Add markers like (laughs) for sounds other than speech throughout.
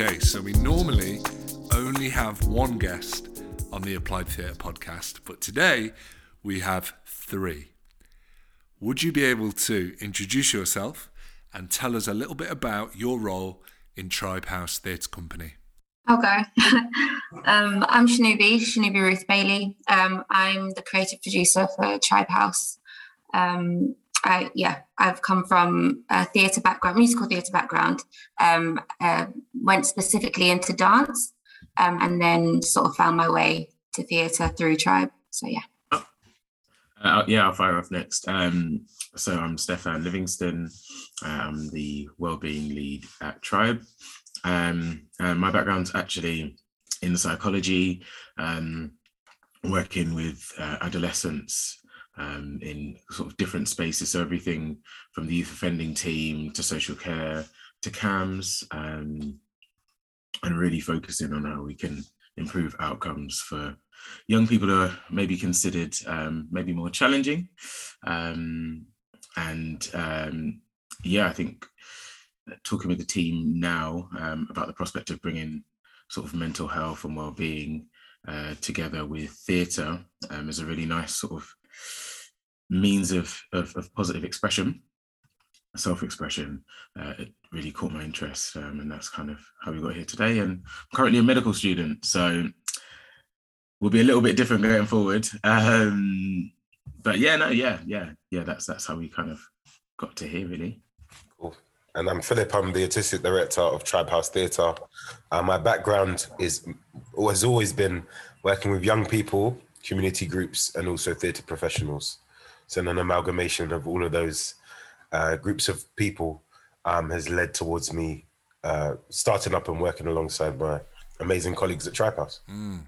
Okay, so we normally only have one guest on the Applied Theatre podcast, but today we have three. Would you be able to introduce yourself and tell us a little bit about your role in Tribe House Theatre Company? Okay. (laughs) um, I'm Shanubi, Shanubi Ruth Bailey. Um, I'm the creative producer for Tribe House. Um, I, yeah, I've come from a theatre background, musical theatre background. Um, uh, went specifically into dance, um, and then sort of found my way to theatre through Tribe. So yeah. Uh, yeah, I'll fire off next. Um, so I'm Stefan Livingston. I'm the wellbeing lead at Tribe. Um, and my background's actually in psychology, um, working with uh, adolescents um, in sort of different spaces. So everything from the youth offending team to social care to CAMHS, um, and really focusing on how we can improve outcomes for young people who are maybe considered um, maybe more challenging. Um, and um, yeah, I think talking with the team now um, about the prospect of bringing sort of mental health and well-being uh, together with theatre is a really nice sort of means of, of, of positive expression, self-expression. Uh, it really caught my interest, um, and that's kind of how we got here today. And I'm currently a medical student, so we'll be a little bit different going forward. Um, but yeah, no, yeah, yeah, yeah. That's that's how we kind of got to here, really. Cool. And I'm Philip. I'm the artistic director of Tribe House Theatre. Uh, my background is has always been working with young people, community groups, and also theatre professionals. So an amalgamation of all of those uh, groups of people um, has led towards me uh, starting up and working alongside my amazing colleagues at Tribe House. Mm.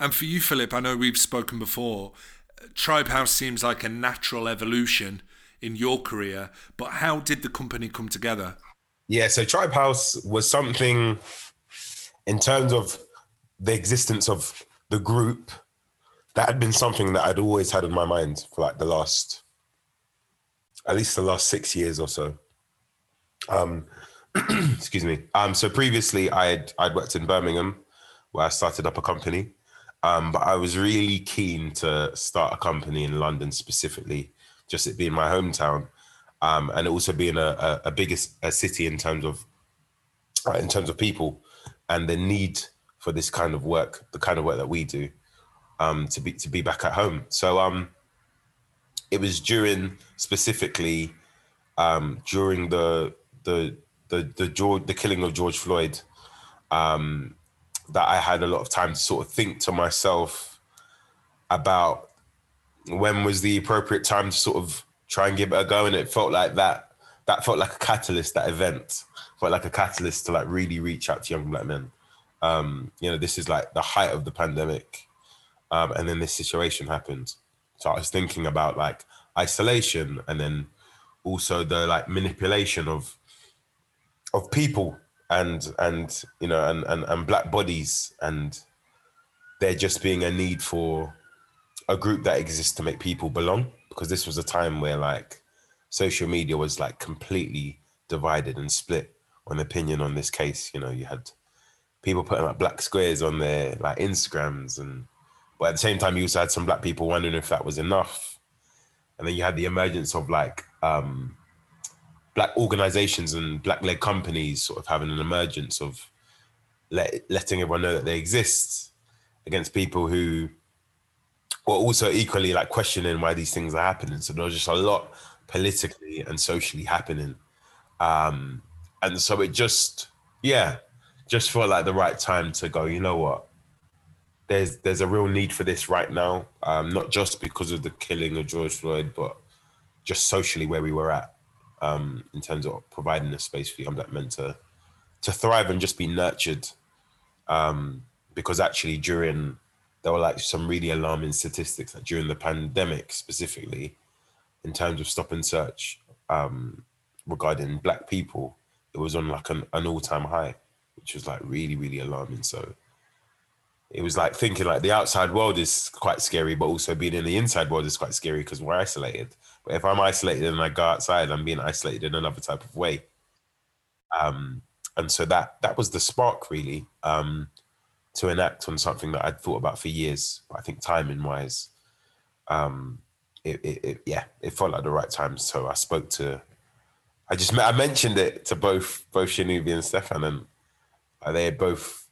And for you, Philip, I know we've spoken before. Tribe House seems like a natural evolution in your career, but how did the company come together? Yeah, so Tribe House was something in terms of the existence of the group that had been something that I'd always had in my mind for like the last, at least the last six years or so. Um, (clears throat) excuse me. Um, so previously, I'd I'd worked in Birmingham, where I started up a company, um, but I was really keen to start a company in London specifically, just it being my hometown, um, and also being a, a, a bigger a city in terms of uh, in terms of people and the need for this kind of work, the kind of work that we do, um, to be to be back at home. So um, it was during specifically um, during the the the the George, the killing of George Floyd. Um, that I had a lot of time to sort of think to myself about when was the appropriate time to sort of try and give it a go. And it felt like that, that felt like a catalyst, that event felt like a catalyst to like really reach out to young black men. Um, you know, this is like the height of the pandemic. Um, and then this situation happened. So I was thinking about like isolation and then also the like manipulation of of people and and you know and, and and black bodies and there just being a need for a group that exists to make people belong because this was a time where like social media was like completely divided and split on opinion on this case you know you had people putting like black squares on their like instagrams and but at the same time you also had some black people wondering if that was enough and then you had the emergence of like um black organizations and black led companies sort of having an emergence of let, letting everyone know that they exist against people who were also equally like questioning why these things are happening. So there was just a lot politically and socially happening. Um, and so it just, yeah, just felt like the right time to go, you know what? There's there's a real need for this right now. Um, not just because of the killing of George Floyd, but just socially where we were at um, in terms of providing a space for young black men to to thrive and just be nurtured. Um, because actually, during there were like some really alarming statistics that during the pandemic, specifically, in terms of stop and search um, regarding black people, it was on like an, an all time high, which was like really really alarming. So it was like thinking like the outside world is quite scary, but also being in the inside world is quite scary because we're isolated. But if I'm isolated and I go outside, I'm being isolated in another type of way. Um, and so that that was the spark really um, to enact on something that I'd thought about for years. But I think timing wise, um, it, it, it, yeah, it felt like the right time. So I spoke to, I just I mentioned it to both both Shanubi and Stefan, and they both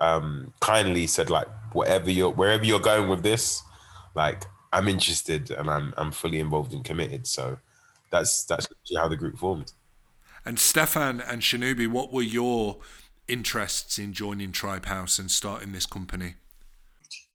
um, kindly said like whatever you're wherever you're going with this, like I'm interested and I'm I'm fully involved and committed. So that's that's how the group formed. And Stefan and Shanubi, what were your interests in joining Tribe House and starting this company?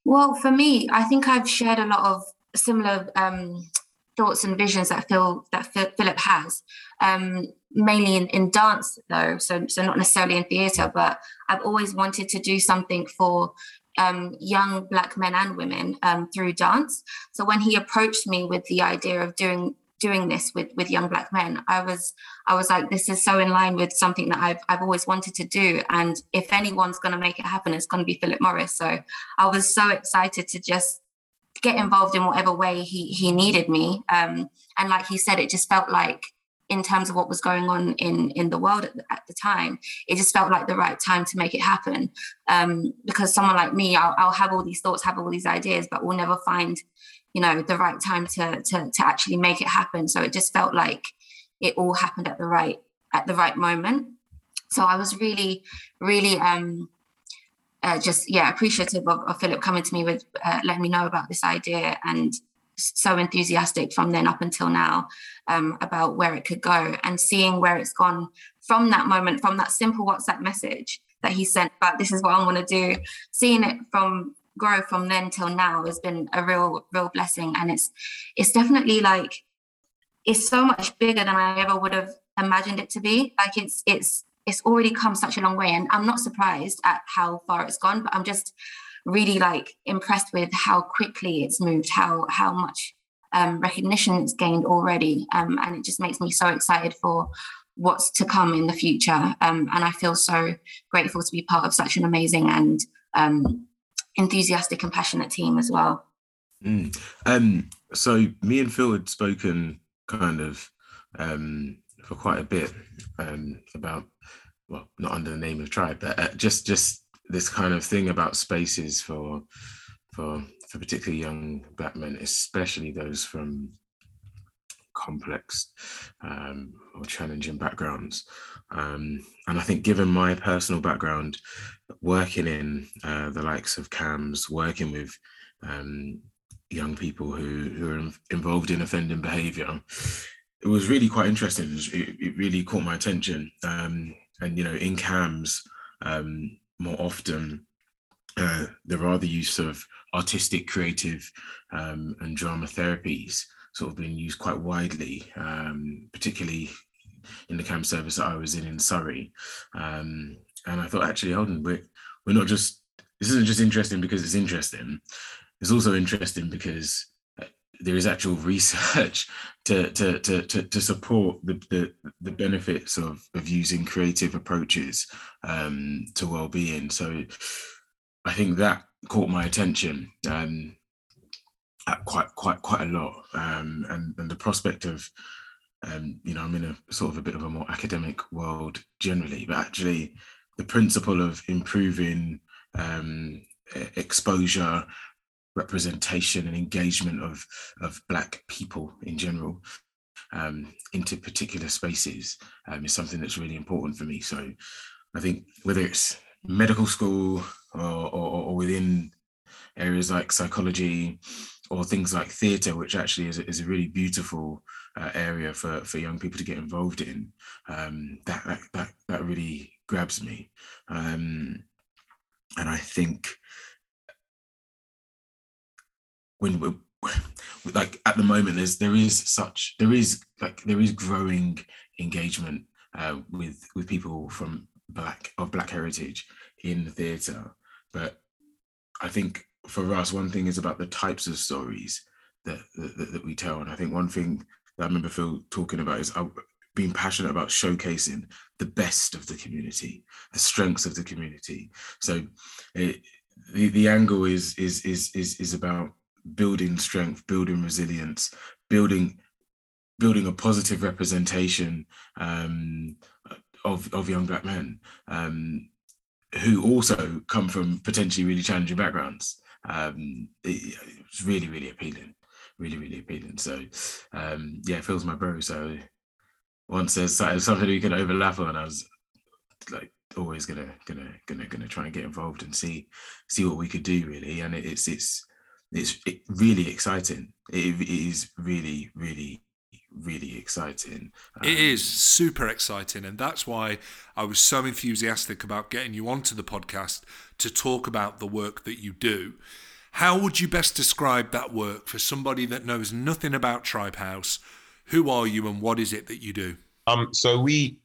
Well, for me, I think I've shared a lot of similar um, thoughts and visions that Phil that Philip has, um, mainly in, in dance though. So so not necessarily in theatre, but I've always wanted to do something for um, young black men and women um, through dance. So when he approached me with the idea of doing doing this with with young black men i was i was like this is so in line with something that i've i've always wanted to do and if anyone's going to make it happen it's going to be philip morris so i was so excited to just get involved in whatever way he he needed me. Um, and like he said it just felt like in terms of what was going on in in the world at the, at the time it just felt like the right time to make it happen. Um, because someone like me I'll, I'll have all these thoughts have all these ideas but we'll never find you know the right time to to to actually make it happen. So it just felt like it all happened at the right at the right moment. So i was really really um uh, just yeah appreciative of, of, philip coming to me with uh, letting me know about this idea and so enthusiastic from then up until now um, about where it could go and seeing where it's gone from that moment from that simple whatsapp message that he sent about this is what i want to do. Seeing it from grow from then till now has been a real real blessing and it's it's definitely like it's so much bigger than i ever would have imagined it to be. Like it's it's it's already come such a long way and i'm not surprised at how far it's gone but i'm just really like impressed with how quickly it's moved how how much um, recognition it's gained already um, and it just makes me so excited for what's to come in the future um, and i feel so grateful to be part of such an amazing and um, enthusiastic and passionate team as well. Mm. Um, so me and Phil had spoken kind of um, for quite a bit um, about, well, not under the name of tribe, but uh, just just this kind of thing about spaces for for for particularly young black men, especially those from complex um, or challenging backgrounds. Um, and I think, given my personal background, working in uh, the likes of CAMHS, working with um, young people who, who are involved in offending behavior, it was really quite interesting. It, it really caught my attention. Um, and, you know, in CAMHS, um, more often, uh, there are the use of artistic, creative, um, and drama therapies sort of being used quite widely, um, particularly in the CAMHS service that I was in in Surrey. Um, and I thought, actually, hold on, we're, we're not just, this isn't just interesting because it's interesting. It's also interesting because there is actual research (laughs) to, to, to, to, to support the, the, the, benefits of, of using creative approaches um, to well-being. So I think that caught my attention. Um, quite quite quite a lot um, and and the prospect of um, you know i'm in a sort of a bit of a more academic world generally but actually the principle of improving um, exposure representation and engagement of of black people in general um, into particular spaces um, is something that's really important for me so i think whether it's medical school or, or, or within areas like psychology or things like theatre, which actually is a, is a really beautiful uh, area for, for young people to get involved in. Um, that, that, that that really grabs me, um, and I think when we're like at the moment there's there is such there is like there is growing engagement uh, with with people from black of black heritage in the theatre but i think for us, one thing is about the types of stories that, that, that we tell. And I think one thing that I remember Phil talking about is uh, being passionate about showcasing the best of the community, the strengths of the community. So it, the, the angle is, is, is, is, is about building strength, building resilience, building, building a positive representation um, of of young black men um, who also come from potentially really challenging backgrounds. Um, it, it's really really appealing, really really appealing. So um, yeah, Phil's my bro. So once there's something we can overlap on, I was like always gonna gonna gonna gonna try and get involved and see see what we could do really and it's it's it's really exciting. It, it is really really really exciting. Um, it is super exciting and that's why i was so enthusiastic about getting you onto the podcast to talk about the work that you do. How would you best describe that work for somebody that knows nothing about tribe house? Who are you and what is it that you do? Um so we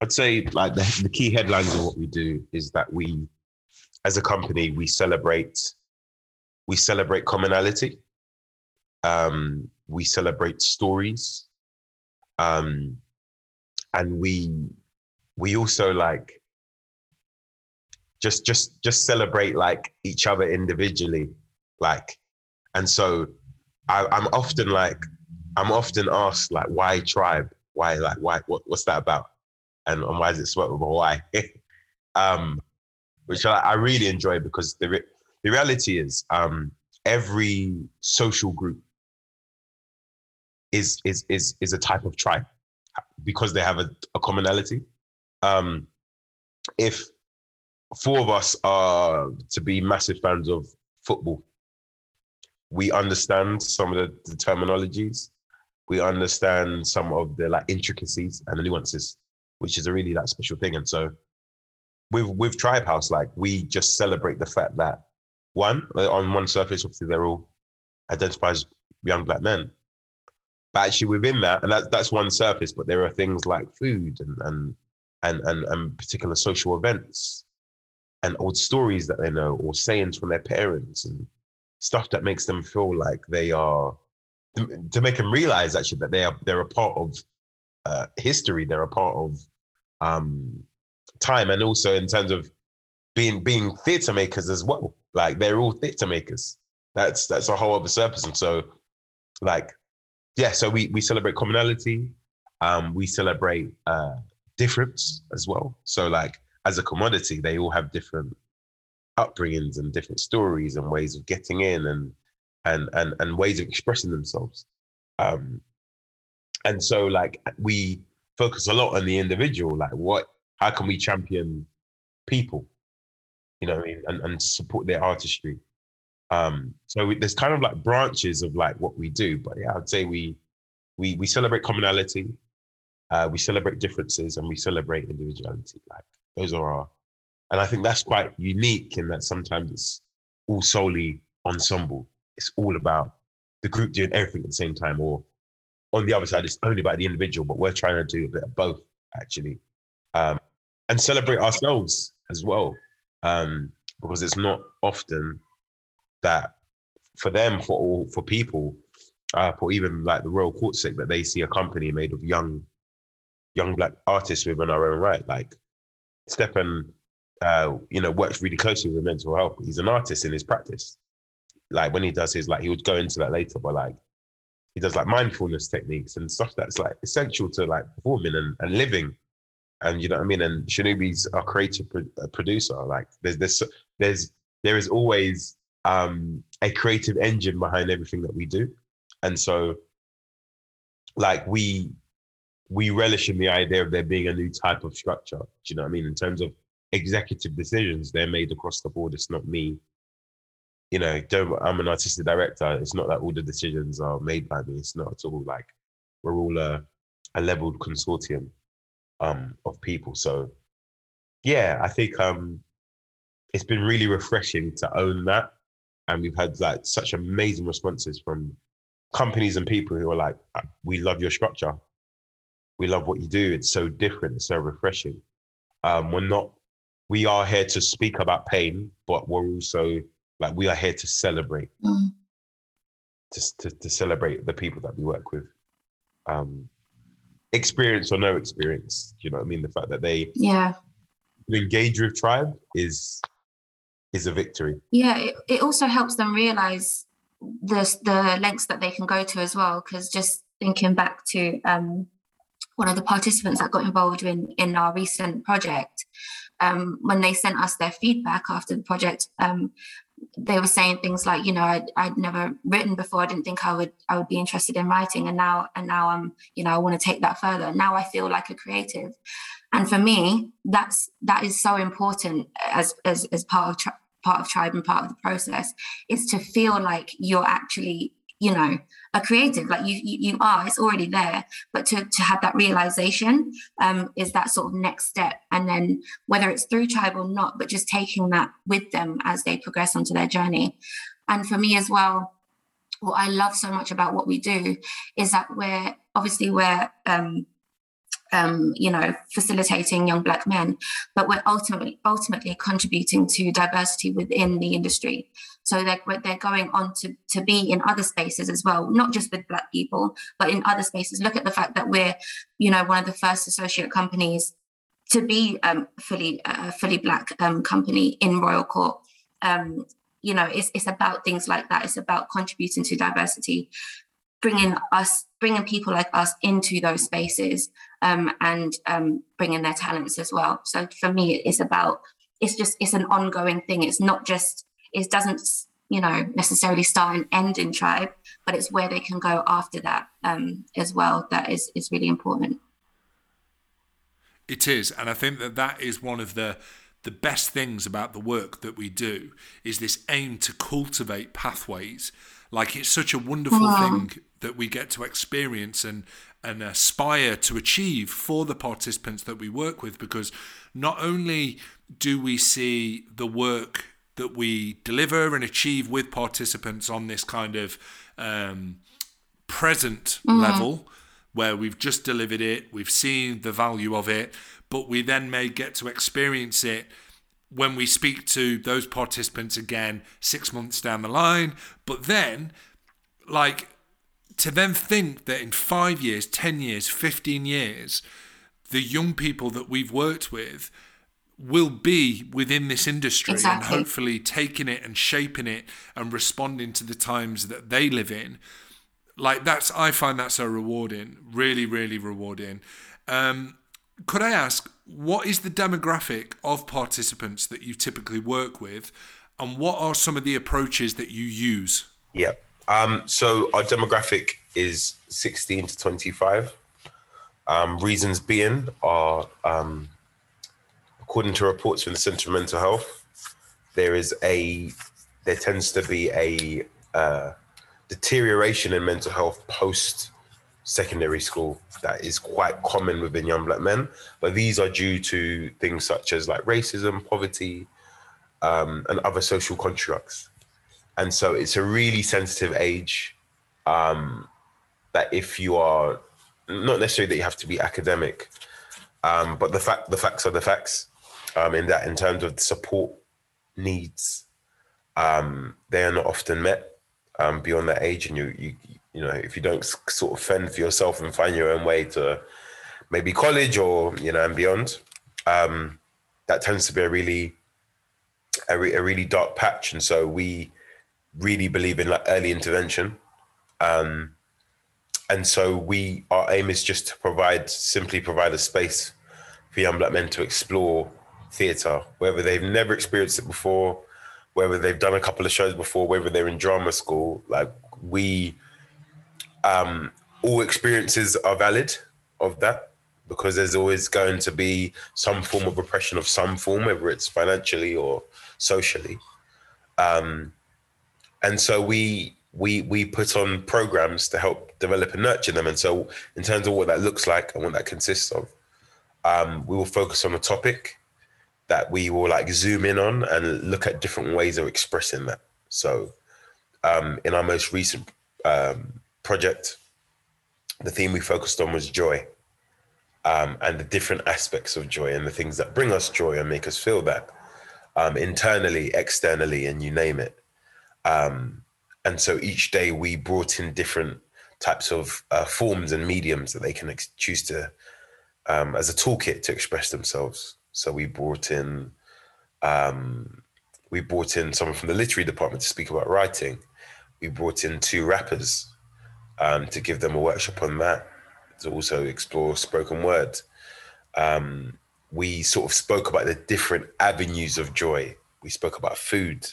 I'd say like the, the key headlines of what we do is that we, as a company, we celebrate we celebrate commonality. Um, we celebrate stories, um, and we we also like just just just celebrate like each other individually, like, and so I, I'm often like I'm often asked like why tribe, why like why what, what's that about? and, and why is it swept with a Y? um, which I, I, really enjoy because the the reality is um, every social group is is is is a type of tribe because they have a, a commonality. Um, if four of us are to be massive fans of football, we understand some of the, the terminologies, we understand some of the like intricacies and the nuances which is a really that special thing. And so with with Tribe House, like we just celebrate the fact that one, on one surface, obviously they're all identified as young black men. But actually within that, and that's that's one surface, but there are things like food and and and and, and particular social events and old stories that they know or sayings from their parents and stuff that makes them feel like they are to make them realize actually that they are they're a part of uh, history. They're a part of um, time, and also in terms of being being theatre makers as well. Like they're all theatre makers. That's that's a whole other surface. And so, like, yeah. So we we celebrate commonality. Um, we celebrate uh, difference as well. So like as a commodity, they all have different upbringings and different stories and ways of getting in and and and and ways of expressing themselves. Um, and so like we focus a lot on the individual like what how can we champion people you know I mean? and, and support their artistry. Um so we, there's kind of like branches of like what we do but yeah i'd say we we we celebrate commonality uh we celebrate differences and we celebrate individuality. Like those are our and i think that's quite unique in that sometimes it's all solely ensemble. It's all about the group doing everything at the same time or on the other side, it's only about the individual, but we're trying to do a bit of both actually, um, and celebrate ourselves as well, um, because it's not often that for them, for all for people, uh, for even like the Royal Court sake, that they see a company made of young, young black artists within our own right. Like Stephen, uh, you know, works really closely with mental health. He's an artist in his practice. Like when he does his, like he would go into that later, but like he does like mindfulness techniques and stuff that's like essential to like performing and, and living and you know what i mean? And Shanubi's our creative pro- uh, producer. Like there's there's there's there is always um a creative engine behind everything that we do. And so like we we relish in the idea of there being a new type of structure. Do you know what i mean? In terms of executive decisions they're made across the board. It's not me. You know, I'm an artistic director. It's not that all the decisions are made by me. It's not at all like we're all a, a leveled consortium um, of people. So, yeah, I think um, it's been really refreshing to own that, and we've had like such amazing responses from companies and people who are like, uh, "We love your structure. We love what you do. It's so different. It's so refreshing." Um, we're not. We are here to speak about pain, but we're also like we are here to celebrate, mm. to, to, to celebrate the people that we work with. Um, experience or no experience, you know what I mean? The fact that they yeah engage with tribe is is a victory. Yeah, it, it also helps them realize the the lengths that they can go to as well. Because just thinking back to um, one of the participants that got involved in in our recent project, um, when they sent us their feedback after the project, um, they were saying things like, you know, I'd, I'd never written before. I didn't think I would I would be interested in writing, and now and now I'm, you know, I want to take that further. Now I feel like a creative, and for me, that's that is so important as as as part of part of tribe and part of the process is to feel like you're actually you know a creative. Like you you, you are it's already there. But to, to have that realization um, is that sort of next step. And then whether it's through tribe or not but just taking that with them as they progress onto their journey. And for me as well what i love so much about what we do is that we're obviously we're um, um, you know, facilitating young black men, but we're ultimately ultimately contributing to diversity within the industry. So they're, they're going on to, to be in other spaces as well, not just with black people, but in other spaces. Look at the fact that we're, you know, one of the first associate companies to be um, fully uh, fully black um, company in Royal Court. Um, you know, it's, it's about things like that. It's about contributing to diversity bringing us bringing people like us into those spaces um, and um, bringing their talents as well so for me it's about it's just it's an ongoing thing it's not just it doesn't you know necessarily start and end in tribe but it's where they can go after that um, as well that is is really important it is and i think that that is one of the the best things about the work that we do is this aim to cultivate pathways like it's such a wonderful wow. thing that we get to experience and and aspire to achieve for the participants that we work with because not only do we see the work that we deliver and achieve with participants on this kind of um, present mm. level where we've just delivered it, we've seen the value of it, but we then may get to experience it when we speak to those participants again six months down the line. But then, like, to then think that in five years, 10 years, 15 years, the young people that we've worked with will be within this industry exactly. and hopefully taking it and shaping it and responding to the times that they live in. Like that's, I find that so rewarding, really, really rewarding. Um, could I ask, what is the demographic of participants that you typically work with, and what are some of the approaches that you use? Yeah. Um, so our demographic is 16 to 25. Um, reasons being are, um, according to reports from the Centre for Mental Health, there is a there tends to be a uh, deterioration in mental health post secondary school that is quite common within young black men. But these are due to things such as like racism, poverty, um, and other social constructs and so it's a really sensitive age um, that if you are not necessarily that you have to be academic um, but the fact the facts are the facts um, in that in terms of support needs um, they are not often met um, beyond that age and you you you know if you don't sort of fend for yourself and find your own way to maybe college or you know and beyond um, that tends to be a really a, re- a really dark patch and so we really believe in like early intervention. Um, and so we our aim is just to provide simply provide a space for young black men to explore theatre, whether they've never experienced it before, whether they've done a couple of shows before, whether they're in drama school. Like we, um, all experiences are valid of that because there's always going to be some form of oppression of some form, whether it's financially or socially. Um, and so we we we put on programs to help develop and nurture them. And so, in terms of what that looks like and what that consists of, um, we will focus on a topic that we will like zoom in on and look at different ways of expressing that. So, um, in our most recent um, project, the theme we focused on was joy. Um, and the different aspects of joy and the things that bring us joy and make us feel that um, internally, externally, and you name it. Um, and so each day we brought in different types of uh, forms and mediums that they can ex- choose to, um, as a toolkit to express themselves. So we brought in, um, we brought in someone from the literary department to speak about writing. We brought in two rappers um, to give them a workshop on that. to also explore spoken word. Um, we sort of spoke about the different avenues of joy. We spoke about food,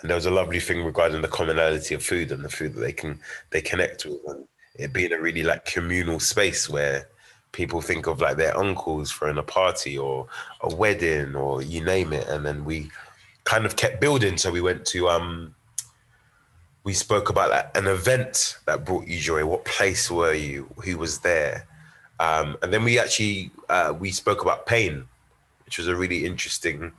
and there was a lovely thing regarding the commonality of food and the food that they can they connect with, and it being a really like communal space where people think of like their uncles throwing a party or a wedding or you name it, and then we kind of kept building. So we went to um, we spoke about like, an event that brought you joy. What place were you? Who was there? Um, and then we actually uh, we spoke about pain, which was a really interesting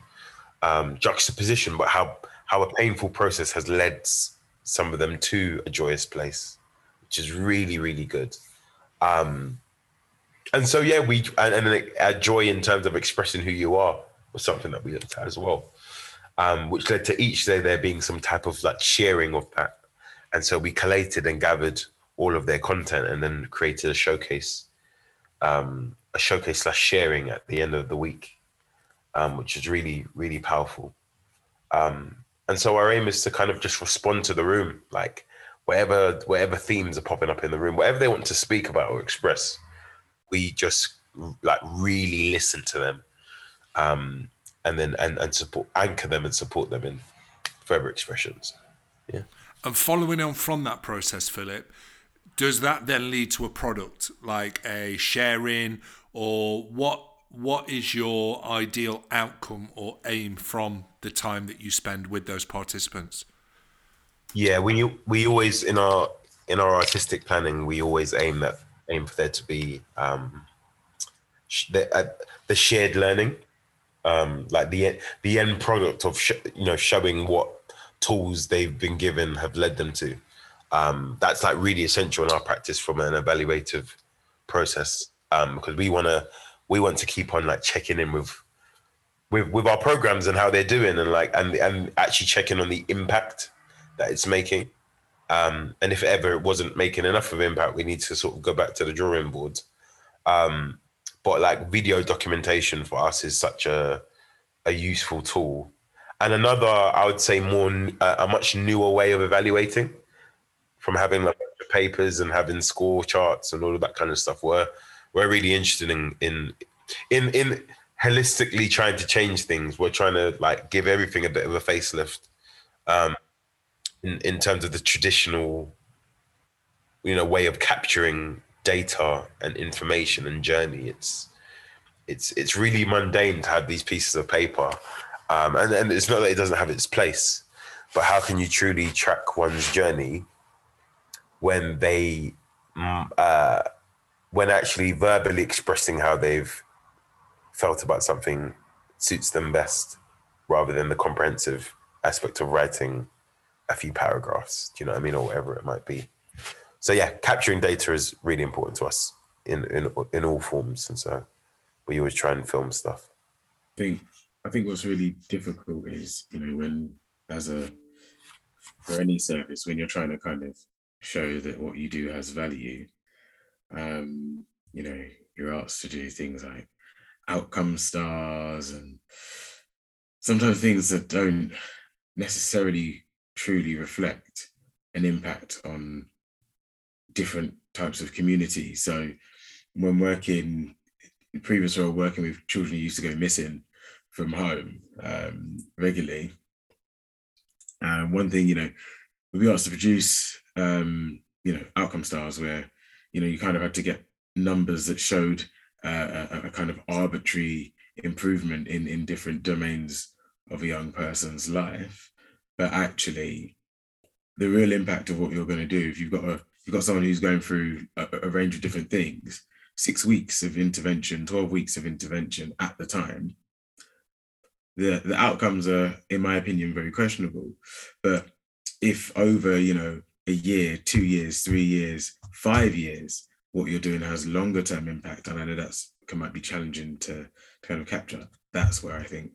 um, juxtaposition, but how how a painful process has led some of them to a joyous place, which is really really good. Um, and so yeah, we and, and a joy in terms of expressing who you are was something that we looked at as well, um, which led to each day there being some type of like sharing of that, and so we collated and gathered all of their content and then created a showcase um, a showcase slash sharing at the end of the week, um, which is really, really powerful. Um, and so our aim is to kind of just respond to the room, like whatever whatever themes are popping up in the room, whatever they want to speak about or express, we just like really listen to them, um, and then and and support anchor them and support them in further expressions. Yeah. And following on from that process, Philip, does that then lead to a product like a sharing or what what is your ideal outcome or aim from the time that you spend with those participants yeah we we always in our in our artistic planning we always aim that aim for there to be um the, uh, the shared learning um like the the end product of sh- you know showing what tools they've been given have led them to. Um, that's like really essential in our practice from an evaluative process um, because we want to we want to keep on like checking in with with with our programs and how they're doing and like and and actually checking on the impact that it's making um, and if ever it wasn't making enough of impact we need to sort of go back to the drawing board um, but like video documentation for us is such a a useful tool and another i would say more a much newer way of evaluating from having like papers and having score charts and all of that kind of stuff. We're we're really interested in in in in holistically trying to change things. We're trying to like give everything a bit of a facelift. Um, in, in terms of the traditional, you know, way of capturing data and information and journey. It's it's it's really mundane to have these pieces of paper. Um, and, and it's not that it doesn't have its place, but how can you truly track one's journey when they mm, uh, when actually verbally expressing how they've felt about something suits them best rather than the comprehensive aspect of writing a few paragraphs do you know what i mean or whatever it might be so yeah capturing data is really important to us in in, in all forms and so we always try and film stuff i think i think what's really difficult is you know when as a for any service when you're trying to kind of show that what you do has value. Um, you know, you're asked to do things like outcome stars and sometimes things that don't necessarily truly reflect an impact on different types of communities. So when working previous role working with children who used to go missing from home um, regularly. And one thing, you know, we asked to produce um, you know, outcome stars where, you know, you kind of had to get numbers that showed uh, a, a, kind of arbitrary improvement in, in different domains of a young person's life. But actually, the real impact of what you're going to do, if you've got a you've got someone who's going through a, a range of different things, six weeks of intervention, 12 weeks of intervention at the time, the, the outcomes are, in my opinion, very questionable. But if over, you know, a year, two years, three years, five years, what you're doing has longer term impact. And I know that's can might be challenging to, to kind of capture. That's where I think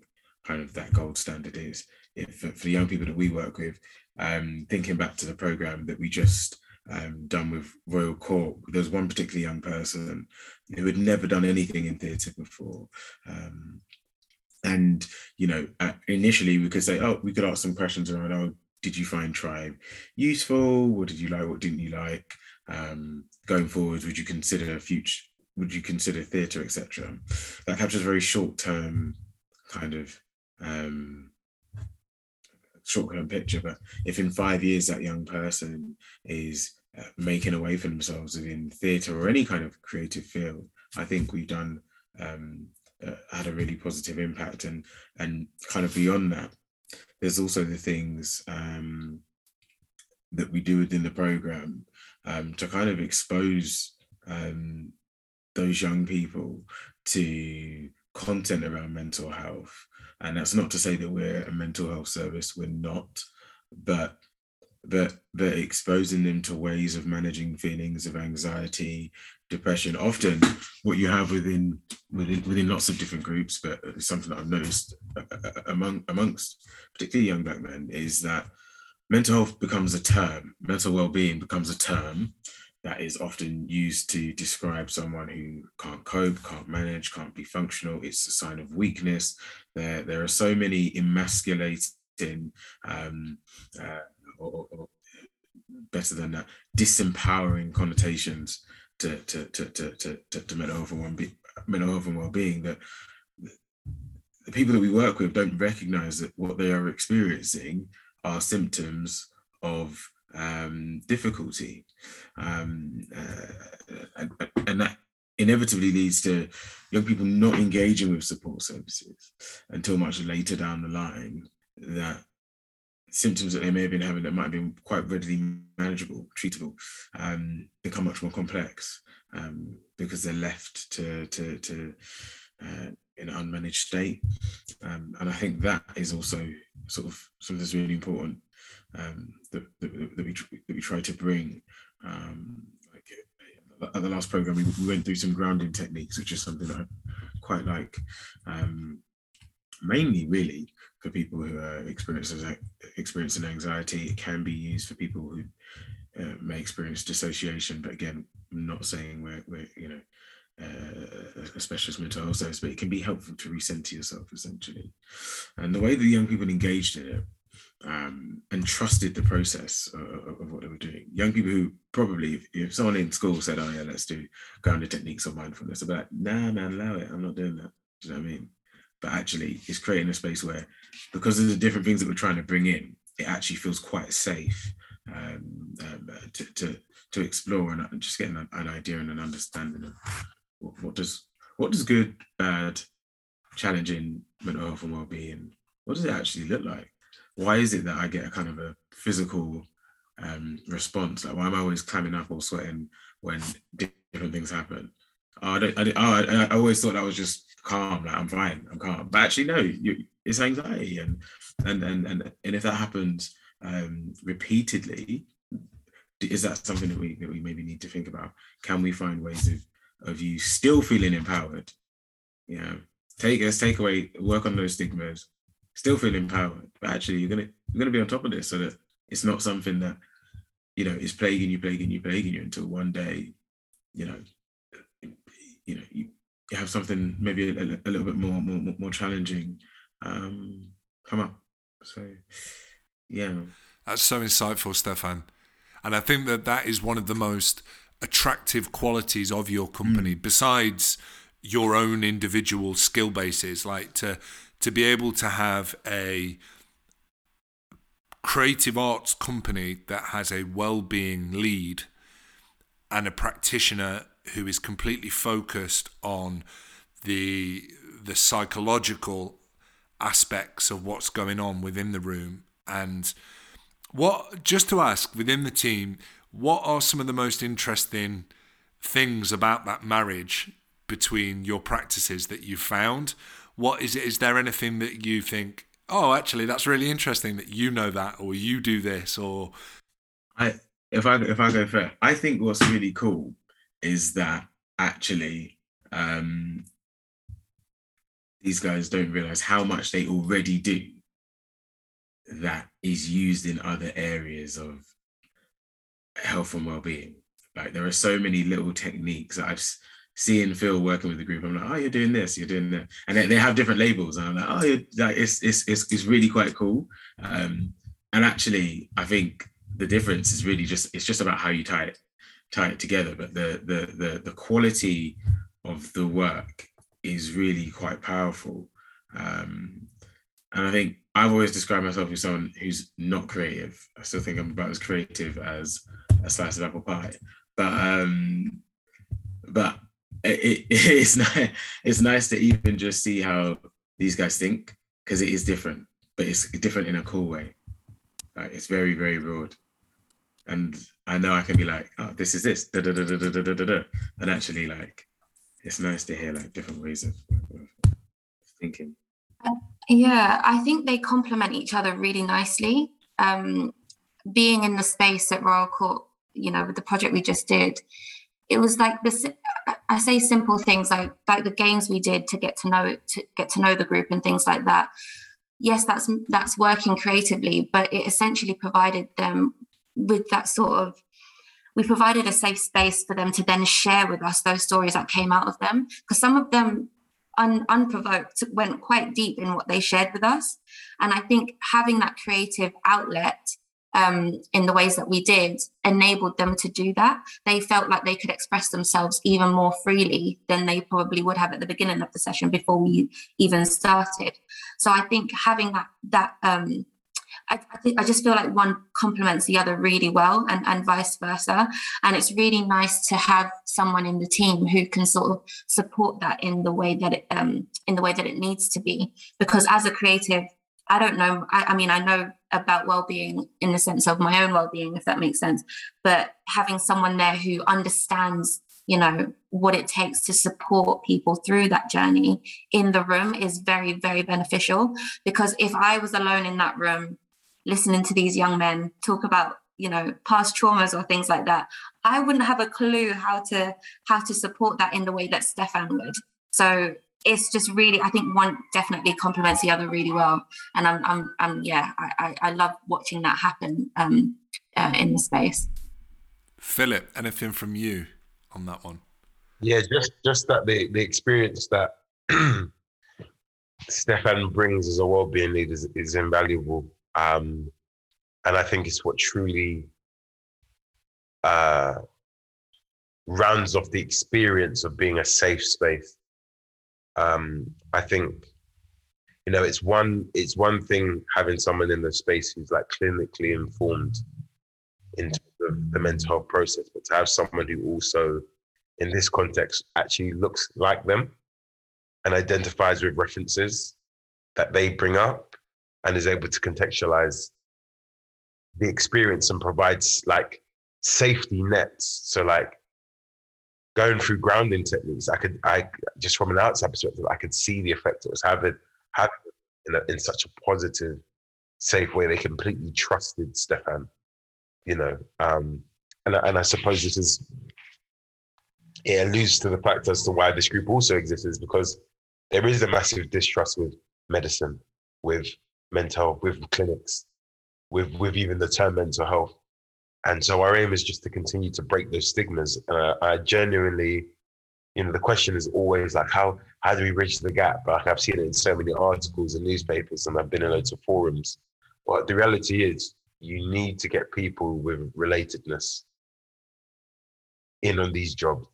kind of that gold standard is. For, the young people that we work with, um, thinking back to the program that we just um, done with Royal Court, there's one particular young person who had never done anything in theatre before. Um, and you know, uh, initially we could say, oh, we could ask some questions around, oh, did you find Tribe useful? What did you like? What didn't you like? um, going forward, would you consider future? Would you consider theatre, etc.? That captures a very short term kind of um, short term picture. But if in five years that young person is uh, making a way for themselves within theatre or any kind of creative field, I think we've done um, uh, had a really positive impact. And and kind of beyond that, there's also the things um, that we do within the program um, to kind of expose um, those young people to content around mental health. And that's not to say that we're a mental health service, we're not, but but but exposing them to ways of managing feelings of anxiety, depression. Often, what you have within within within lots of different groups, but something that I've noticed uh, uh, uh, among amongst particularly young black men is that mental health becomes a term. Mental well-being becomes a term that is often used to describe someone who can't cope, can't manage, can't be functional. It's a sign of weakness. There, there are so many emasculating um, uh, or, or, better than that, disempowering connotations to to to to to, to, to mental health and well mental health and well-being that the people that we work with don't recognize that what they are experiencing are symptoms of um, difficulty, um, uh, and, and that inevitably leads to young people not engaging with support services until much later down the line. That symptoms that they may have been having that might have been quite readily manageable, treatable, um, become much more complex um, because they're left to to to uh, in an unmanaged state. Um, and I think that is also sort of something that's really important um, that, that, that, we that we try to bring. Um, like at the last program, we, we, went through some grounding techniques, which is something that I quite like. Um, mainly, really, for people who are experiencing experiencing anxiety. It can be used for people who uh, may experience dissociation, but again, I'm not saying we're, we're you know uh, a specialist mental health service, but it can be helpful to recenter yourself essentially. And the way that young people engaged in it um, and trusted the process of, of, what they were doing. Young people who probably, if, someone in school said, "Oh yeah, let's do grounded techniques of mindfulness," they'd be like, "Nah, man, allow it. I'm not doing that." Do you know what I mean? But actually, it's creating a space where, because of the different things that we're trying to bring in, it actually feels quite safe um, um, to, to to explore and just getting an, an idea and an understanding of what, what does what does good, bad, challenging mental health and well-being, what does it actually look like? Why is it that I get a kind of a physical um, response? Like why am I always climbing up or sweating when different things happen? Oh, I, don't, I, oh, I, I always thought that was just calm, like I'm fine, I'm calm. But actually, no, you, it's anxiety, and and and and and if that happens um, repeatedly, is that something that we that we maybe need to think about? Can we find ways of of you still feeling empowered. Know, take us take away, work on those stigmas, still feel empowered. But actually you're gonna you're gonna be on top of this so that it's not something that, you know, is plaguing you, plaguing you, plaguing you until one day, you know, you know, you, you have something maybe a, a, little bit more more more challenging um come up. So yeah. That's so insightful, Stefan. And I think that that is one of the most attractive qualities of your company mm. besides your own individual skill bases like to to be able to have a creative arts company that has a well-being lead and a practitioner who is completely focused on the the psychological aspects of what's going on within the room and what just to ask within the team what are some of the most interesting things about that marriage between your practices that you've found? What is it? Is there anything that you think, oh, actually, that's really interesting that you know that, or you do this, or I if I if I go first, I think what's really cool is that actually um, these guys don't realize how much they already do that is used in other areas of health and well-being. Like there are so many little techniques that I've seen Phil working with the group. I'm like, oh, you're doing this, you're doing that, and they, they have different labels. And I'm like, oh, you're, like it's, it's it's it's really quite cool. Um, and actually, I think the difference is really just it's just about how you tie it. tie it together. But the the the the quality of the work is really quite powerful. Um, and I think I've always described myself as someone who's not creative. I still think I'm about as creative as a slice of apple pie. But um, but it, it, (laughs) it's nice. It's nice to even just see how these guys think because it is different, but it's different in a cool way. Like it's very very broad, and I know I can be like, oh, this is this, da da da da da da da da, and actually like, it's nice to hear like different ways of, of thinking. Yeah, I think they complement each other really nicely. Um, being in the space at Royal Court, you know, with the project we just did, it was like this. I say simple things like like the games we did to get to know to get to know the group and things like that. Yes, that's that's working creatively, but it essentially provided them with that sort of we provided a safe space for them to then share with us those stories that came out of them because some of them un, unprovoked went quite deep in what they shared with us and i think having that creative outlet um, in the ways that we did enabled them to do that they felt like they could express themselves even more freely than they probably would have at the beginning of the session before we even started so i think having that that um, I, I, think I just feel like one complements the other really well and, and vice versa. And it's really nice to have someone in the team who can sort of support that in the way that it um, in the way that it needs to be. Because as a creative, I don't know. I, I mean, I know about well-being in the sense of my own well-being, if that makes sense. But having someone there who understands you know what it takes to support people through that journey in the room is very very beneficial because if i was alone in that room listening to these young men talk about you know past traumas or things like that i wouldn't have a clue how to how to support that in the way that stefan would so it's just really i think one definitely complements the other really well. And i'm i'm, I'm yeah I, I love watching that happen um uh, in the space. Philip anything from you on that one? Yeah just just that the the experience that (clears throat) stefan brings as a well-being leader is, is invaluable. Um, and I think it's what truly uh, rounds off the experience of being a safe space. Um, I think, you know, it's one it's one thing having someone in the space who's like clinically informed in terms of the mental health process, but to have someone who also, in this context, actually looks like them and identifies with references that they bring up and is able to contextualize the experience and provides like safety nets. So like going through grounding techniques, I could I just from an outside perspective, I could see the effect it was having having in, a, in such a positive, safe way. They completely trusted Stefan, you know. Um, and and I suppose this is it alludes to the fact as to why this group also exists is because there is a massive distrust with medicine, with mental with clinics, with with even the term mental health. And so our aim is just to continue to break those stigmas. Uh, I genuinely, you know, the question is always like, how how do we bridge the gap? Like I've seen it in so many articles and newspapers, and I've been in loads of forums. But the reality is, you need to get people with relatedness in on these jobs.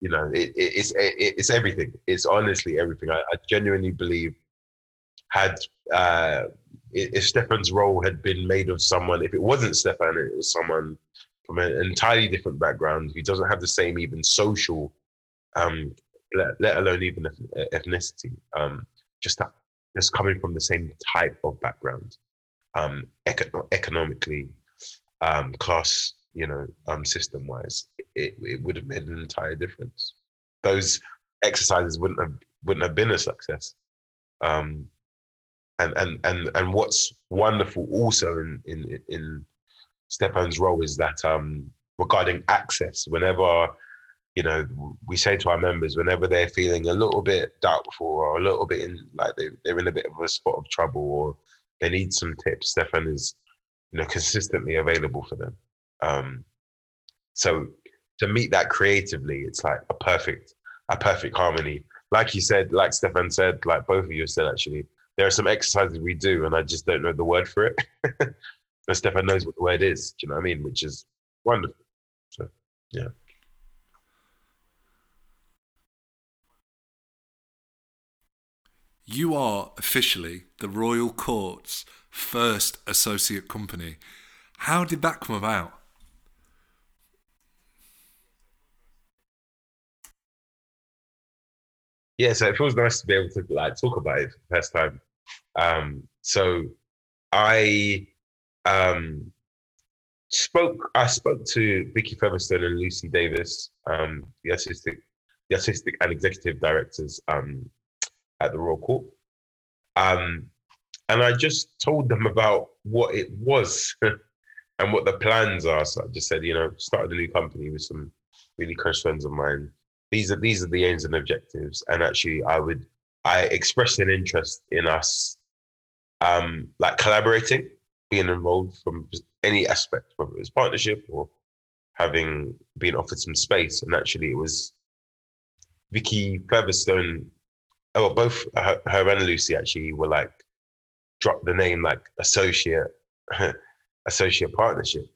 You know, it, it, it's it, it's everything. It's honestly everything. I, I genuinely believe had uh, if Stefan's role had been made of someone, if it wasn't Stefan, it was someone from an entirely different background who doesn't have the same even social, um, let, let alone even ethnicity, um, just that, just coming from the same type of background, um, eco- economically, um, class, you know, um, system wise, it, it would have made an entire difference. Those exercises wouldn't have wouldn't have been a success. Um, and and and and what's wonderful also in in in Stefan's role is that um, regarding access, whenever you know we say to our members, whenever they're feeling a little bit doubtful or a little bit in like they, they're in a bit of a spot of trouble or they need some tips, Stefan is you know consistently available for them. Um, so to meet that creatively, it's like a perfect a perfect harmony. Like you said, like Stefan said, like both of you said actually, there are some exercises we do, and I just don't know the word for it. (laughs) but Stefan knows what the word is. Do you know what I mean? Which is wonderful. So. Yeah. You are officially the Royal Court's first associate company. How did that come about? yeah, so it feels nice to be able to like talk about it for the first time. Um, so I um, spoke I spoke to Vicky Featherstone and Lucy Davies, um, the artistic the artistic and executive directors um, at the Royal Court. Um, and I just told them about what it was (laughs) and what the plans are. So I just said, you know, started a new company with some really close friends of mine these are these are the aims and objectives and actually i would i expressed an interest in us um like collaborating being involved from any aspect whether it was partnership or having been offered some space and actually it was vicky featherstone oh both her, her and lucy actually were like dropped the name like associate (laughs) associate partnership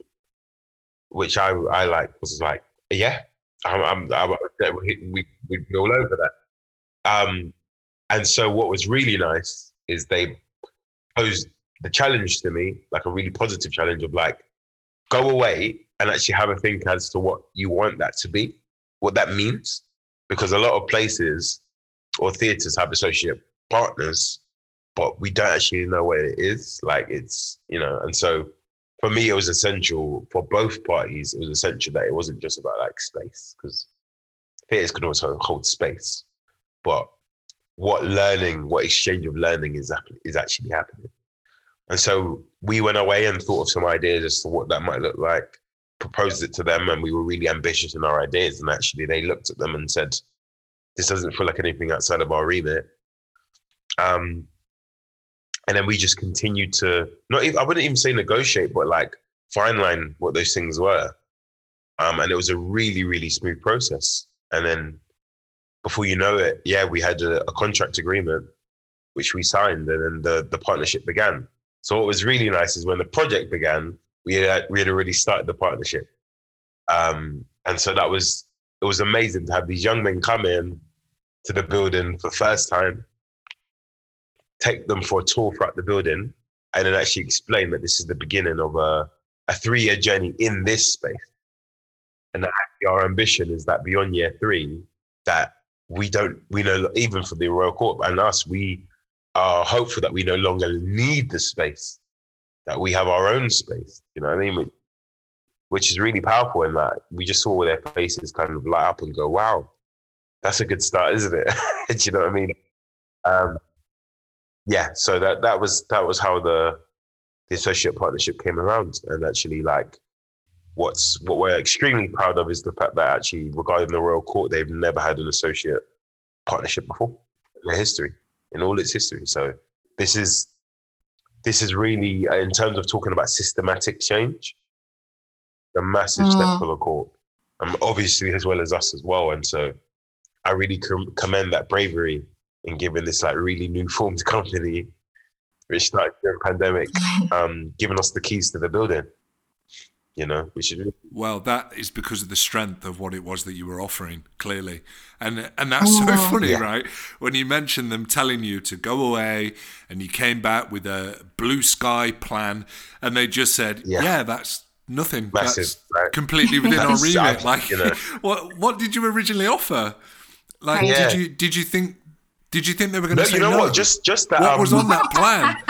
which i i like was like yeah I'm, I'm, I'm we, we'd be all over that. Um, and so what was really nice is they posed the challenge to me, like a really positive challenge of like, go away and actually have a think as to what you want that to be, what that means. Because a lot of places or theaters have associate partners, but we don't actually know what it is. Like it's, you know, and so for me, it was essential for both parties. It was essential that it wasn't just about like space because theaters can also hold space, but what learning, what exchange of learning is is actually happening. And so we went away and thought of some ideas as to what that might look like, proposed it to them, and we were really ambitious in our ideas. And actually, they looked at them and said, "This doesn't feel like anything outside of our remit." Um, and then we just continued to not even I wouldn't even say negotiate, but like fine line what those things were. Um, and it was a really, really smooth process. And then before you know it, yeah, we had a, a contract agreement which we signed, and then the the partnership began. So what was really nice is when the project began, we had we had already started the partnership. Um, and so that was it was amazing to have these young men come in to the building for the first time take them for a tour throughout the building, and then actually explain that this is the beginning of a, a three year journey in this space. And that our ambition is that beyond year three, that we don't, we know, even for the Royal Court and us, we are hopeful that we no longer need the space, that we have our own space. You know what I mean? Which is really powerful in that we just saw their faces kind of light up and go, wow, that's a good start, isn't it? (laughs) Do you know what I mean? Um, yeah, so that that was that was how the the associate partnership came around, and actually like what's what we're extremely proud of is the fact that actually regarding the royal court, they've never had an associate partnership before in their history, in all its history. So this is this is really uh, in terms of talking about systematic change, a massive mm. step for the court, and obviously as well as us as well. And so I really com- commend that bravery in giving this like really new (laughs) formed company, which started during pandemic, (laughs) um, giving us the keys to the building. You know, we should. Well, that is because of the strength of what it was that you were offering, clearly, and and that's so oh. funny, yeah. right? When you mentioned them telling you to go away, and you came back with a blue sky plan, and they just said, "Yeah, yeah that's nothing. Massive, that's right? completely within (laughs) our remit." Like, you know. (laughs) what what did you originally offer? Like, yeah. did you did you think did you think they were going to no, say you know no? what? Just just that. What um, was on that plan? (laughs)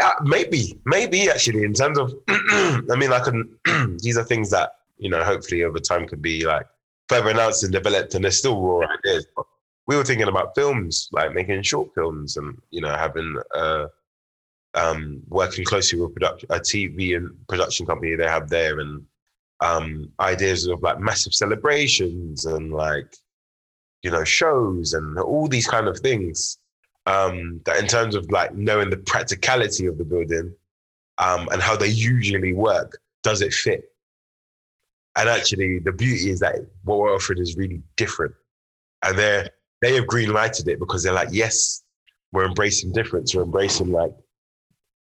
Uh, maybe, maybe actually, in terms of, (clears throat) I mean, I can. (clears throat) these are things that you know, hopefully over time could be like further announced and developed, and they're still raw ideas. But we were thinking about films, like making short films, and you know, having uh, um, working closely with production, a TV and production company they have there, and um, ideas of like massive celebrations and like you know, shows and all these kind of things. Um, that in terms of like knowing the practicality of the building um, and how they usually work, does it fit? And actually, the beauty is that what we're offering is really different. And they they have green lighted it because they're like, yes, we're embracing difference. We're embracing like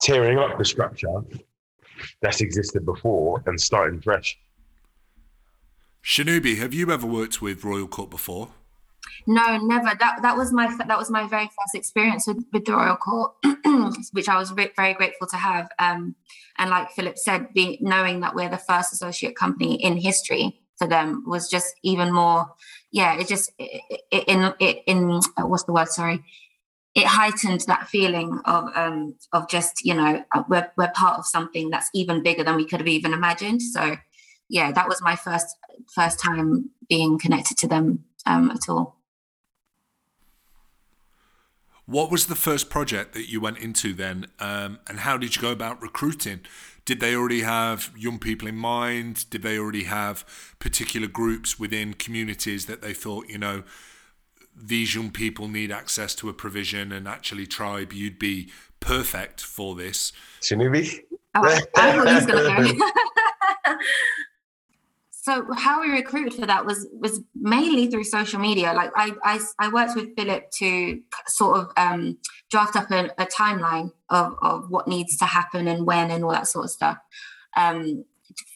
tearing up the structure that's existed before and starting fresh. Shanubi, have you ever worked with Royal Court before? No, never. That that was my that was my very first experience with, the Royal Court, (clears throat) which I was very grateful to have. Um, and like Philip said, being knowing that we're the first associate company in history for them was just even more. Yeah, it just it, in in uh, what's the word? Sorry, it heightened that feeling of um of just you know uh, we're we're part of something that's even bigger than we could have even imagined. So yeah, that was my first first time being connected to them um, at all. What was the first project that you went into then, um, and how did you go about recruiting? Did they already have young people in mind? Did they already have particular groups within communities that they thought, you know, these young people need access to a provision, and actually, tribe, you'd be perfect for this? Shanubi? Oh, I thought he was going to go. So how we recruited for that was was mainly through social media. Like i i, I worked with philip to sort of um, draft up a, a, timeline of, of what needs to happen and when and all that sort of stuff. Um,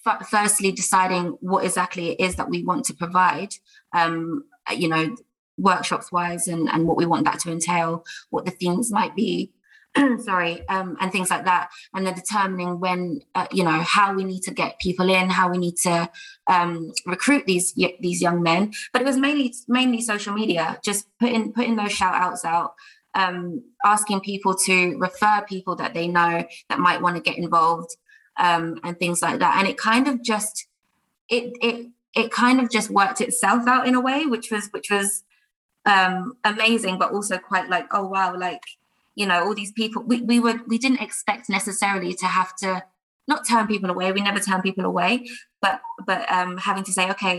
f- firstly deciding what exactly it is that we want to provide um, you know workshops wise and, and what we want that to entail what the themes might be (clears throat) sorry, um, and things like that, and they're determining when, uh, you know, how we need to get people in, how we need to um, recruit these these young men. But it was mainly mainly social media, just putting putting those shout outs out, um, asking people to refer people that they know that might want to get involved, um, and things like that. And it kind of just it it it kind of just worked itself out in a way, which was which was um amazing but also quite like oh wow like you know all these people we, we would we didn't expect necessarily to have to not turn people away. We never turn people away but but um having to say okay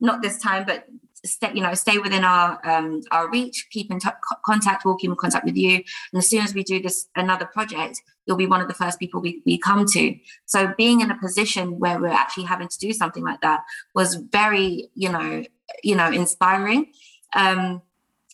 not this time but stay you know stay within our um our reach keep in t- contact we'll keep in contact with you. And as soon as we do this another project you'll be one of the first people we, we come to. So being in a position where we're actually having to do something like that was very you know you know inspiring. Um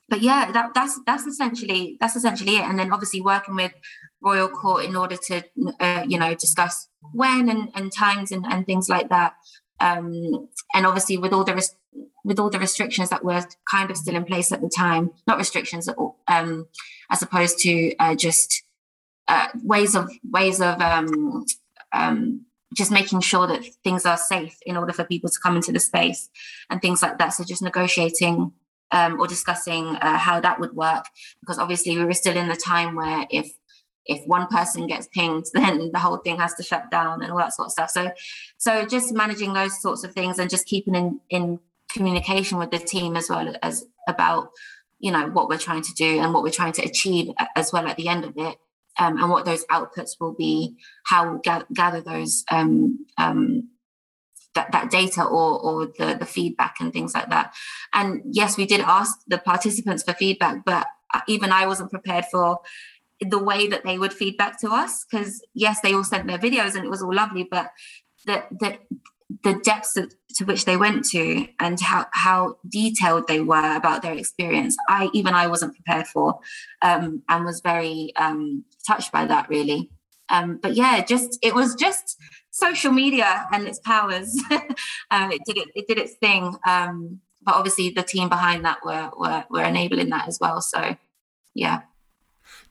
but yeah, that, that's that's essentially that's essentially it. And then obviously working with Royal Court in order to uh, you know discuss when and, and times and, and things like that. Um, and obviously with all the res- with all the restrictions that were kind of still in place at the time, not restrictions at all, um, as opposed to uh, just uh, ways of ways of um, um, just making sure that things are safe in order for people to come into the space and things like that. So just negotiating um, or discussing uh, how that would work. Because obviously we were still in the time where if if one person gets pinged (laughs) then the whole thing has to shut down and all that sort of stuff. So so just managing those sorts of things and just keeping in in communication with the team as well as about you know what we're trying to do and what we're trying to achieve as well at the end of it um, and what those outputs will be how we'll ga- gather those um, um, that, that data or, or the, the feedback and things like that. And yes, we did ask the participants for feedback, but even I wasn't prepared for the way that they would feedback to us. Because yes, they all sent their videos and it was all lovely, but the the the depths of, to which they went to and how how detailed they were about their experience, I even I wasn't prepared for, um, and was very um, touched by that really. Um, but yeah, just it was just social media and its powers. (laughs) um, it did it, it did its thing. Um, but obviously, the team behind that were, were were enabling that as well. So, yeah.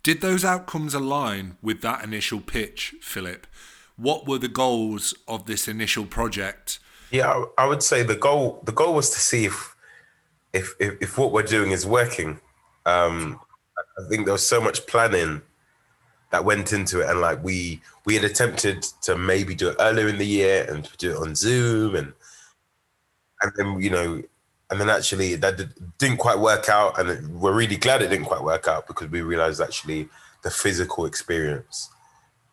Did those outcomes align with that initial pitch, Philip? What were the goals of this initial project? Yeah, I would say the goal the goal was to see if if if, if what we're doing is working. Um, I think there was so much planning that went into it. And like we we had attempted to maybe do it earlier in the year and do it on zoom and and then you know and then actually that didn't quite work out. And we're really glad it didn't quite work out because we realized actually the physical experience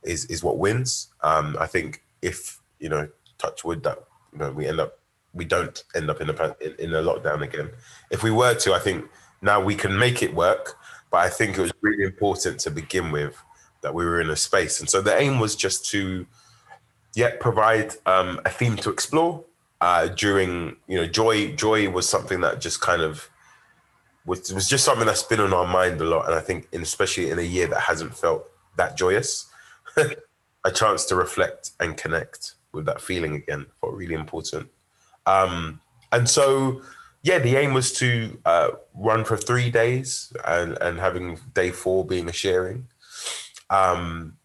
is is what wins. Um i think if you know touch wood that you know we end up we don't end up in a in, in a lockdown again. If we were to i think now we can make it work but i think it was really important to begin with that we were in a space. And so the aim was just to, yeah, provide um, a theme to explore. Uh, during, you know, joy, joy was something that just kind of was was just something that's been on our mind a lot. And I think, in, especially in a year that hasn't felt that joyous, (laughs) a chance to reflect and connect with that feeling again felt really important. Um, and so yeah, the aim was to uh, run for three days and, and having day four being a sharing. Um,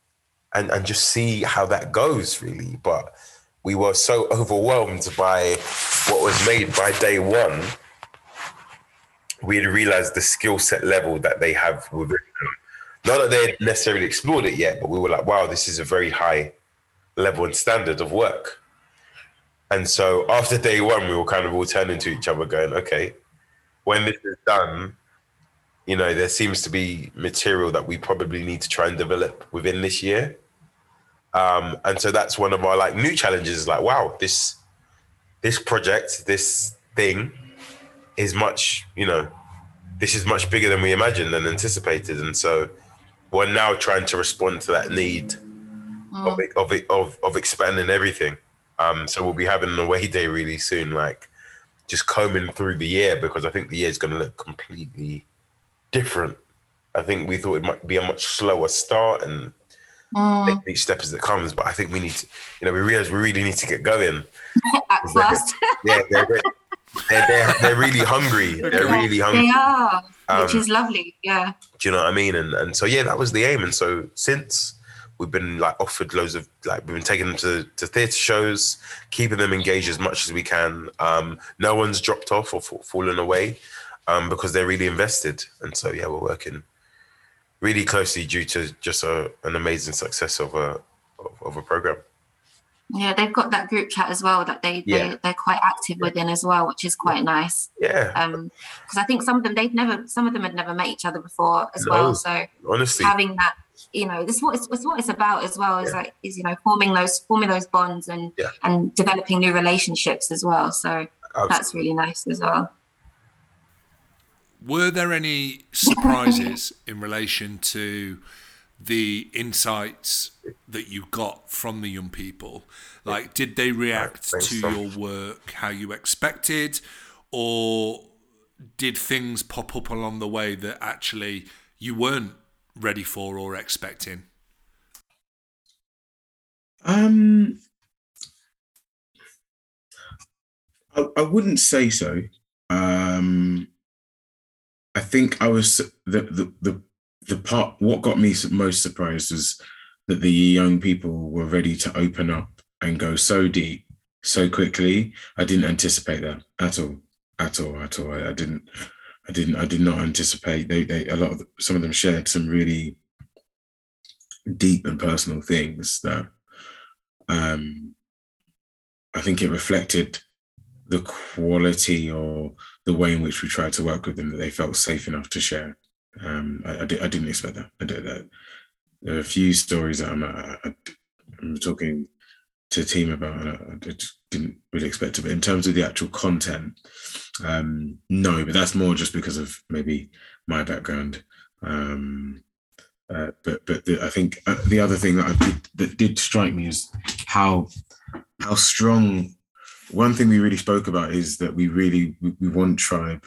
and, and just see how that goes really. But we were so overwhelmed by what was made by day one. We had realized the skill set level that they have within them. Not that they had necessarily explored it yet, but we were like, wow, this is a very high level and standard of work. And so after day one, we were kind of all turning to each other, going, okay, when this is done, you know, there seems to be material that we probably need to try and develop within this year. Um, and so that's one of our like new challenges. Like, wow, this this project, this thing, is much, you know, this is much bigger than we imagined and anticipated. And so we're now trying to respond to that need Mm. of, of of of expanding everything. Um, so we'll be having an away day really soon, like just combing through the year because I think the year is going to look completely different. I think we thought it might be a much slower start and Mm. each step as it comes, but I think we need to, you know, we realize we really need to get going. (laughs) Act fast. (laughs) Yeah, they're, they're, they're, they're really hungry. They're really hungry. They are, which Um, is lovely. Yeah. Do you know what I mean? And and so yeah, that was the aim. And so since we've been like offered loads of like we've been taking them to, to theatre shows, keeping them engaged as much as we can. Um, no one's dropped off or fa- fallen away um, because they're really invested. And so yeah, we're working really closely due to just a, an amazing success of a of, of a program. Yeah, they've got that group chat as well that they, Yeah. they they're quite active within as well, which is quite nice. Yeah, Um, because I think some of them they've never some of them had never met each other before as No. well. So honestly, having that, you know, this is what it's, it's what it's about as well. Is Yeah. like is you know forming those forming those bonds and Yeah. and developing new relationships as well. So abs- that's really nice as well. Were there any surprises in relation to the insights that you got from the young people? Like, did they react to Tom. your work how you expected, or did things pop up along the way that actually you weren't ready for or expecting? Um, I, I wouldn't say so. Um, I think I was the the the the part. What got me most surprised was that the young people were ready to open up and go so deep so quickly. I didn't anticipate that at all, at all, at all. I, I didn't. I didn't. I did not anticipate. They. They. A lot of some of them shared some really deep and personal things that um, I think it reflected the quality or the way in which we tried to work with them that they felt safe enough to share. Um, I, I, di- I didn't expect that. I did that. There are a few stories that I'm, I, I, I'm talking to the team about, and I, didn't really expect it. But in terms of the actual content, um, no, but that's more just because of maybe my background. Um, uh, but but the, I think uh, the other thing that did, that did strike me is how how strong. One thing we really spoke about is that we really we, we want tribe,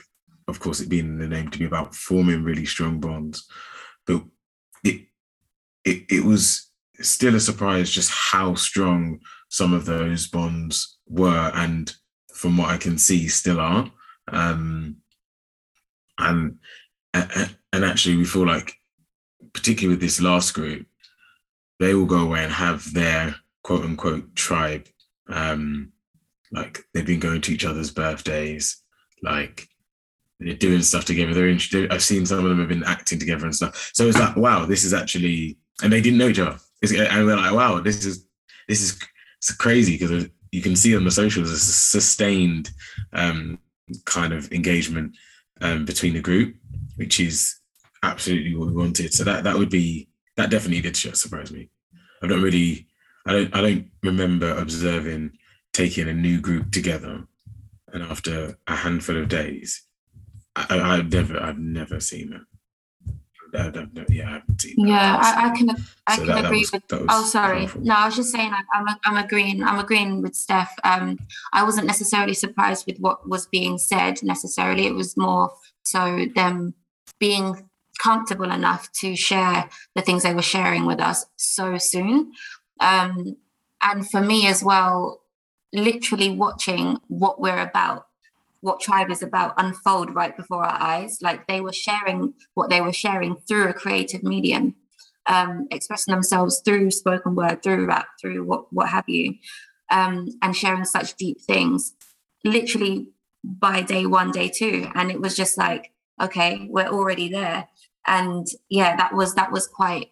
of course, it being in the name to be about forming really strong bonds, but it it it was still a surprise just how strong some of those bonds were, and from what I can see, still are. Um, and and and actually, we feel like particularly with this last group, they will go away and have their quote unquote tribe. Um, like they've been going to each other's birthdays, like they're doing stuff together. They're in, I've seen some of them have been acting together and stuff. So it's like, wow, this is actually, and they didn't know each other. And we're like, wow, this is this is it's crazy because you can see on the socials a sustained um, kind of engagement um, between the group, which is absolutely what we wanted. So that that would be that definitely did surprise me. I don't really, I don't, I don't remember observing taking a new group together, and after a handful of days, I, I've never, I've never seen that. I, don't know. yeah, I haven't seen. that. Yeah, I, I can I So can that- that agree was- with. that Oh, sorry. powerful. No, I was just saying. I, I'm I'm agreeing. I'm agreeing with Steph. Um, I wasn't necessarily surprised with what was being said. Necessarily, it was more so them being comfortable enough to share the things they were sharing with us so soon. Um, and for me as well, literally watching what we're about what tribe is about unfold right before our eyes. Like they were sharing what they were sharing through a creative medium, um, expressing themselves through spoken word, through rap, through what what have you, um, and sharing such deep things. Literally by day one, day two, and it was just like, okay, we're already there. And yeah, that was that was quite.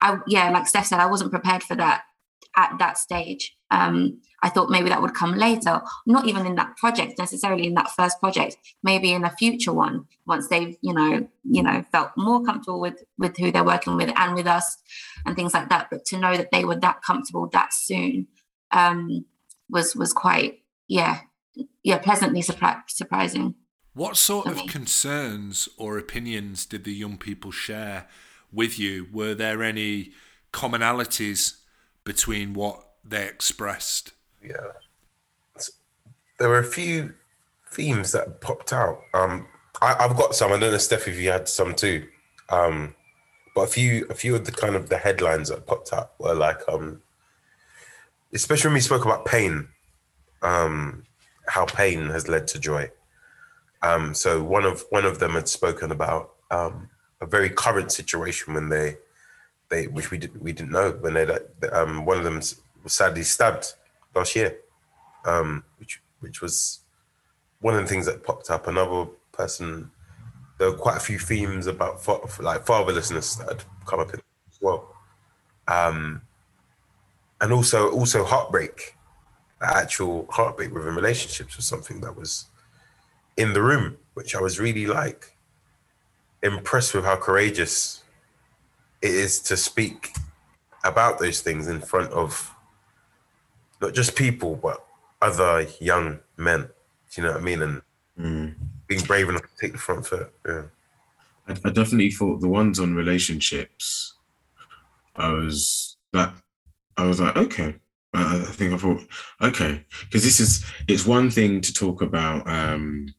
I yeah, like Steph said, I wasn't prepared for that at that stage. Um, I thought maybe that would come later, not even in that project necessarily in that first project, maybe in a future one once they've you know you know felt more comfortable with with who they're working with and with us and things like that. But to know that they were that comfortable that soon um, was was quite yeah yeah pleasantly surpri- surprising. What sort of concerns or opinions did the young people share with you? Were there any commonalities between what they expressed? Yeah. There were a few themes that popped out. Um, I, have got some. I don't know, Steph, if you had some too. Um, but a few, a few of the kind of the headlines that popped up were like, um, especially when we spoke about pain, um, how pain has led to joy. Um, so one of one of them had spoken about um, a very current situation when they they which we didn't we didn't know when they um, one of them sadly stabbed last year, um, which which was one of the things that popped up. Another person, there were quite a few themes about like fatherlessness that had come up as well, um, and also also heartbreak. Actual heartbreak within relationships was something that was in the room, which I was really like impressed with how courageous it is to speak about those things in front of not just people but other young men. Do you know what I mean? And mm. being brave enough to take the front foot. Yeah. I, I definitely thought the ones on relationships, I was that I was like, okay. I think I thought, okay, because this is it's one thing to talk about um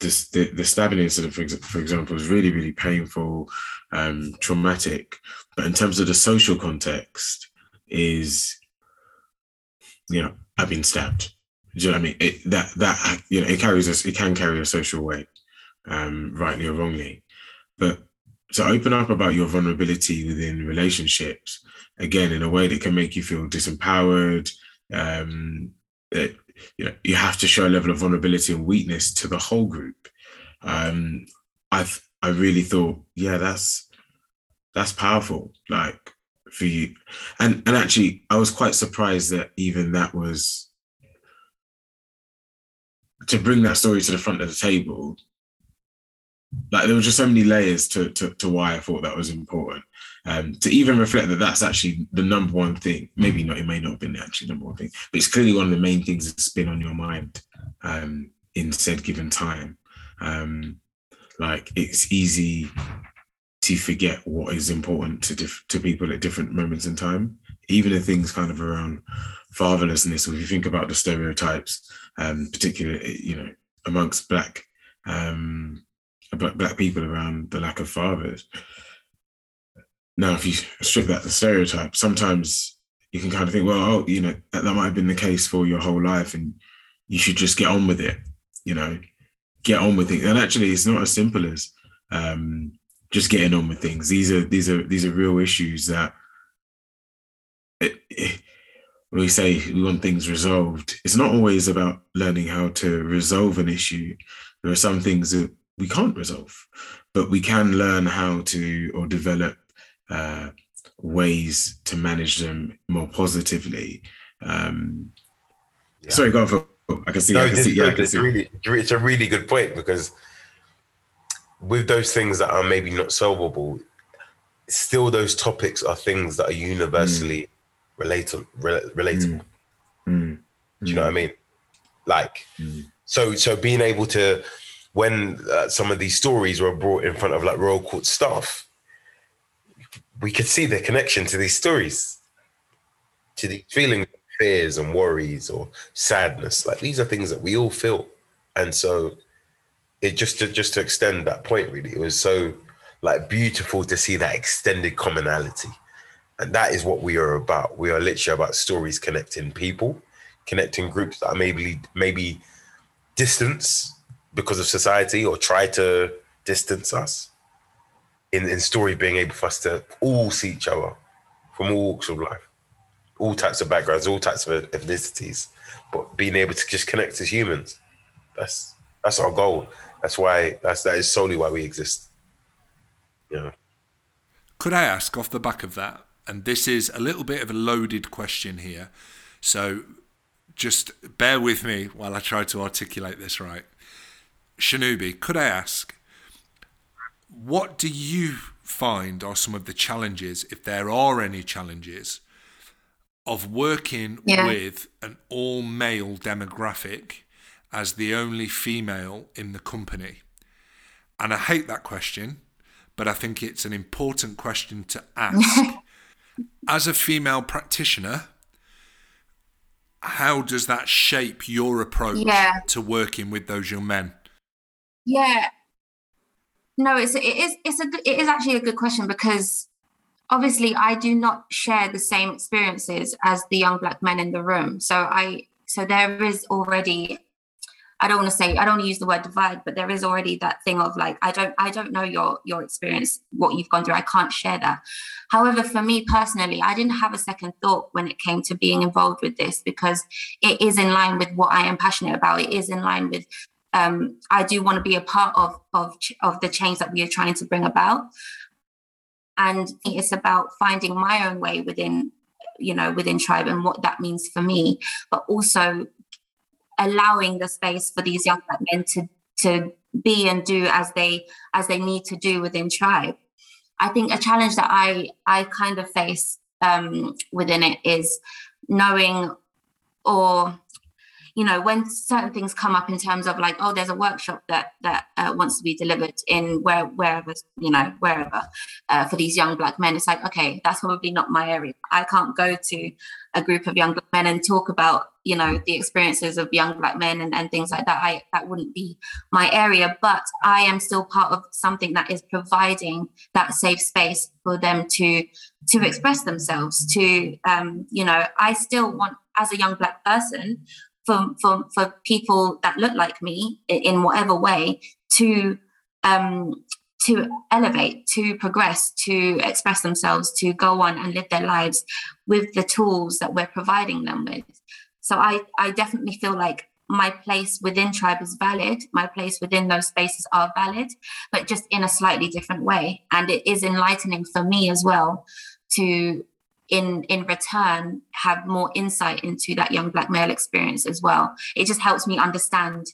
this, the, the stabbing incident, for, for example, is really, really painful, um, traumatic. But in terms of the social context, is you know I've been stabbed. Do you know what I mean? It, that that you know it carries us. It can carry a social weight, um, rightly or wrongly. But to open up about your vulnerability within relationships, again, in a way that can make you feel disempowered, um, it, you know you have to show a level of vulnerability and weakness to the whole group um i've i really thought yeah that's that's powerful like for you and and actually i was quite surprised that even that was to bring that story to the front of the table like there were just so many layers to, to, to why I thought that was important. Um, to even reflect that that's actually the number one thing. Maybe not, it may not have been actually the number one thing, but it's clearly one of the main things that's been on your mind um, in said given time. Um, like it's easy to forget what is important to to people at different moments in time. Even the things kind of around fatherlessness, if you think about the stereotypes, um, particularly you know amongst black um, black, black people around the lack of fathers. Now, if you strip that the stereotype, sometimes you can kind of think, well, oh, you know, that, that might have been the case for your whole life, and you should just get on with it. You know, get on with it. And actually, it's not as simple as um, just getting on with things. These are these are these are real issues that it, it, we say we want things resolved, it's not always about learning how to resolve an issue. There are some things that we can't resolve, but we can learn how to or develop uh, ways to manage them more positively. Um, yeah. Sorry, go on. For, I can see. No, I can see, yeah, I can it's, see. Really, it's a really good point because with those things that are maybe not solvable, still those topics are things that are universally mm. relatable. relatable. Mm. Mm. Do you know what I mean? Like, mm. so so being able to when uh, some of these stories were brought in front of like royal court staff, we could see the connection to these stories, to the feeling fears and worries or sadness. Like these are things that we all feel, and so it just to just to extend that point really, it was so like beautiful to see that extended commonality, and that is what we are about. We are literally about stories connecting people, connecting groups that maybe maybe distance because of society or try to distance us. In, in story being able for us to all see each other from all walks of life, all types of backgrounds, all types of ethnicities, but being able to just connect as humans. That's that's our goal. That's why that's that is solely why we exist. Yeah. Could I ask off the back of that? And this is a little bit of a loaded question here. So just bear with me while I try to articulate this right. Shanubi, could I ask, what do you find are some of the challenges, if there are any challenges, of working Yeah. with an all male demographic as the only female in the company? And I hate that question, but I think it's an important question to ask. (laughs) as a female practitioner, how does that shape your approach Yeah. to working with those young men? Yeah. No, it's it is it's a it is actually a good question because obviously I do not share the same experiences as the young black men in the room. So I so there is already I don't want to say I don't want to use the word divide, but there is already that thing of like I don't I don't know your your experience, what you've gone through. I can't share that. However, for me personally, I didn't have a second thought when it came to being involved with this because it is in line with what I am passionate about. It is in line with um, I do want to be a part of of of the change that we are trying to bring about, and it's about finding my own way within, you know, within tribe and what that means for me, but also allowing the space for these young black men to to be and do as they as they need to do within tribe. I think a challenge that I I kind of face um, within it is knowing or you know when certain things come up in terms of like oh there's a workshop that that uh, wants to be delivered in where wherever you know wherever uh, for these young black men it's like okay that's probably not my area. I can't go to a group of young black men and talk about you know the experiences of young black men and, and things like that. I that wouldn't be my area but i am still part of something that is providing that safe space for them to to express themselves to um you know i still want as a young black person for for for people that look like me in whatever way to um to elevate to progress to express themselves to go on and live their lives with the tools that we're providing them with. So i i definitely feel like my place within tribe is valid. My place within those spaces are valid but just in a slightly different way. And it is enlightening for me as well to in in return have more insight into that young black male experience as well. It just helps me understand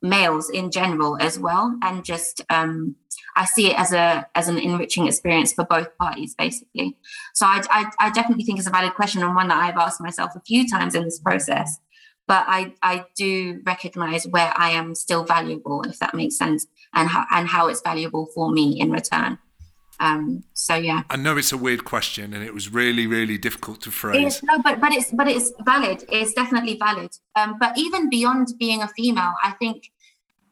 males in general as well and just um i see it as a as an enriching experience for both parties basically. So I, I i definitely think it's a valid question and one that i've asked myself a few times in this process. But i i do recognize where i am still valuable if that makes sense and how and how it's valuable for me in return um so yeah I know it's a weird question and it was really, really difficult to It phrase. is, no, but but it's but it's valid. It's definitely valid. Um, but even beyond being a female, I think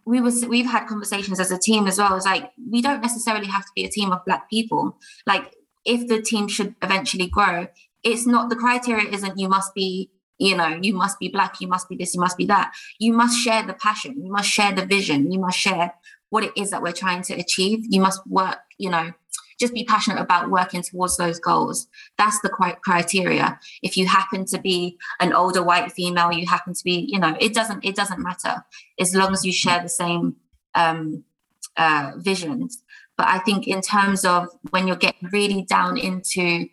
we was we've had conversations as a team as well. It's like we don't necessarily have to be a team of black people. Like if the team should eventually grow, it's not the criteria isn't you must be you know you must be black you must be this you must be that you must share the passion you must share the vision you must share what it is that we're trying to achieve you must work you know just be passionate about working towards those goals. That's the criteria. If you happen to be an older white female you happen to be you know it doesn't it doesn't matter as long as you share the same um uh visions. But i think in terms of when you're getting really down into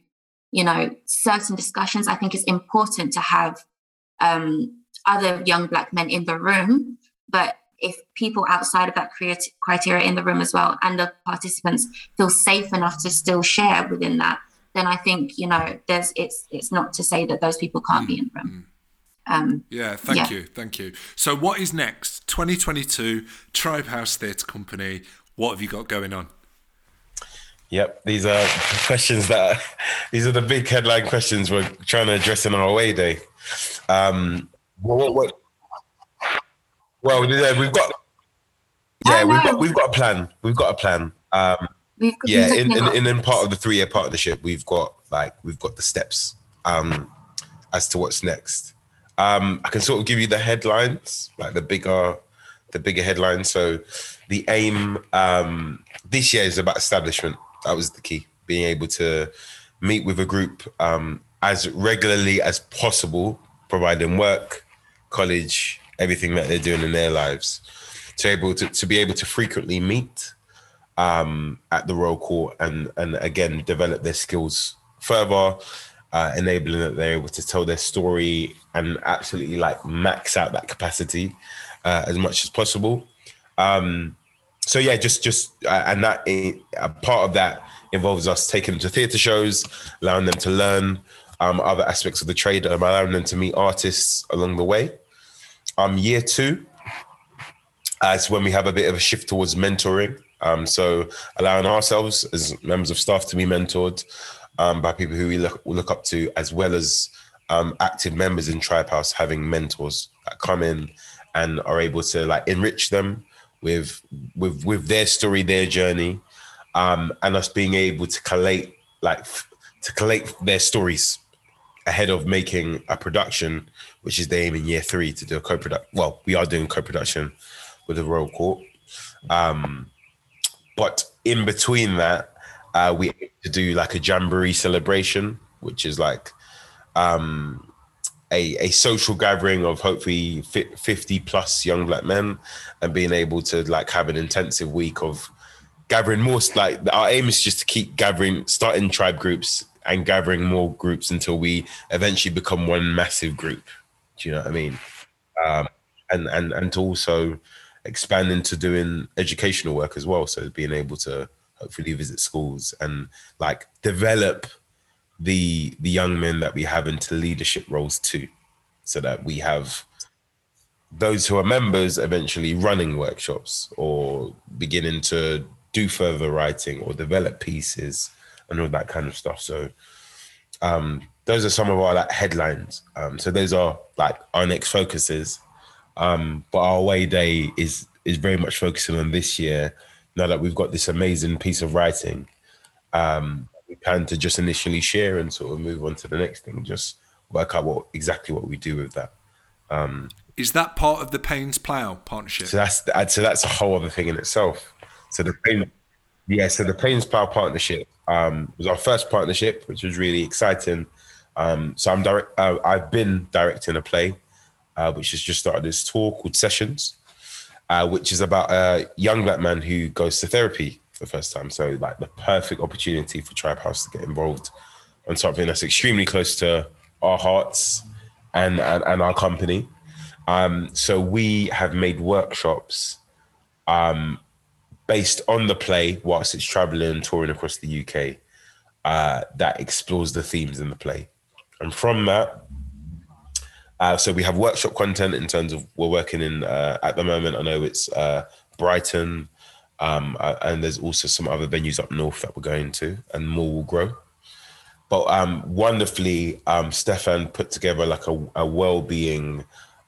you know certain discussions i think it's important to have um other young black men in the room. But if people outside of that criteria in the room as well and the participants feel safe enough to still share within that then i think you know there's it's it's not to say that those people can't be in the room um Yeah, thank Yeah. you, thank you. So, what is next? 2022, Tribe House Theatre Company. What have you got going on? Yep, these are questions that these are the big headline questions we're trying to address in our away day. Um, what, what, what- well, yeah, we've got yeah, we've got we've got a plan. We've got a plan. Um, yeah, in, in, in, in part of the three year partnership, we've got like we've got the steps um, as to what's next. Um, I can sort of give you the headlines, like the bigger the bigger headlines. So the aim um, this year is about establishment. That was the key, being able to meet with a group um, as regularly as possible, providing work, college, everything that they're doing in their lives. To able to, to be able to frequently meet um, at the Royal Court and and again develop their skills further, uh, enabling that they're able to tell their story and absolutely like max out that capacity uh, as much as possible. Um, so yeah, just just uh, and that a part of that involves us taking them to theatre shows, allowing them to learn um, other aspects of the trade, allowing them to meet artists along the way. Um, year two, as when we have a bit of a shift towards mentoring. Um, so allowing ourselves as members of staff to be mentored um, by people who we look, look up to, as well as um, active members in Trybe House having mentors that come in and are able to like enrich them with with with their story, their journey, um, and us being able to collate like to collate their stories ahead of making a production, which is the aim in year three to do a co-product. Well, we are doing co-production with the Royal Court, um, but in between that, uh, we to do like a jamboree celebration, which is like um, a, a social gathering of hopefully 50 plus young black men and being able to like have an intensive week of gathering more like our aim is just to keep gathering starting tribe groups and gathering more groups until we eventually become one massive group do you know what i mean? Um, and and and to also expand into doing educational work as well. So being able to hopefully visit schools and like develop the the young men that we have into leadership roles too, so that we have those who are members eventually running workshops or beginning to do further writing or develop pieces and all that kind of stuff. So um, those are some of our like headlines. Um, so those are like our next focuses. Um, but our away day is is very much focusing on this year. Now that we've got this amazing piece of writing, um, we plan to just initially share and sort of move on to the next thing. Just work out what exactly what we do with that. Um, Is that part of the Paines Plough partnership? So that's so that's a whole other thing in itself. So the Paine, yeah, so the Paines Plough partnership um, was our first partnership, which was really exciting. Um, so I'm direct. Uh, I've been directing a play, uh, which has just started this tour called Sessions, uh, which is about a young black man who goes to therapy for the first time. So like the perfect opportunity for Trybe House to get involved on something that's extremely close to our hearts and and, and our company. Um, so we have made workshops um, based on the play whilst it's traveling and touring across the UK uh, that explores the themes in the play. And from that, uh, so we have workshop content in terms of we're working in uh, at the moment. I know it's uh, Brighton, um, uh, and there's also some other venues up north that we're going to, and more will grow. But um, wonderfully, um, Stefan put together like a, a well-being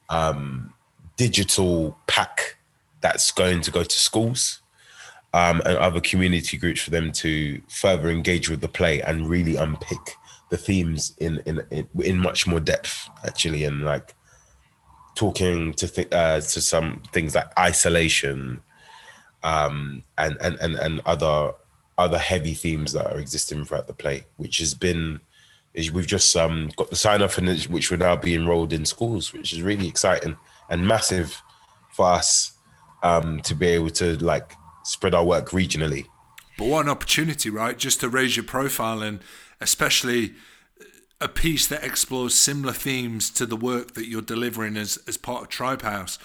um, digital pack that's going to go to schools um, and other community groups for them to further engage with the play and really unpick the themes in in in, in much more depth, actually, and like talking to th- uh, to some things like isolation um, and, and and and other other heavy themes that are existing throughout the play, which has been is we've just um, got the sign off it, which will now be enrolled in schools, which is really exciting and massive for us um, to be able to like spread our work regionally. But what an opportunity, right? Just to raise your profile and especially a piece that explores similar themes to the work that you're delivering as, as part of Trybe House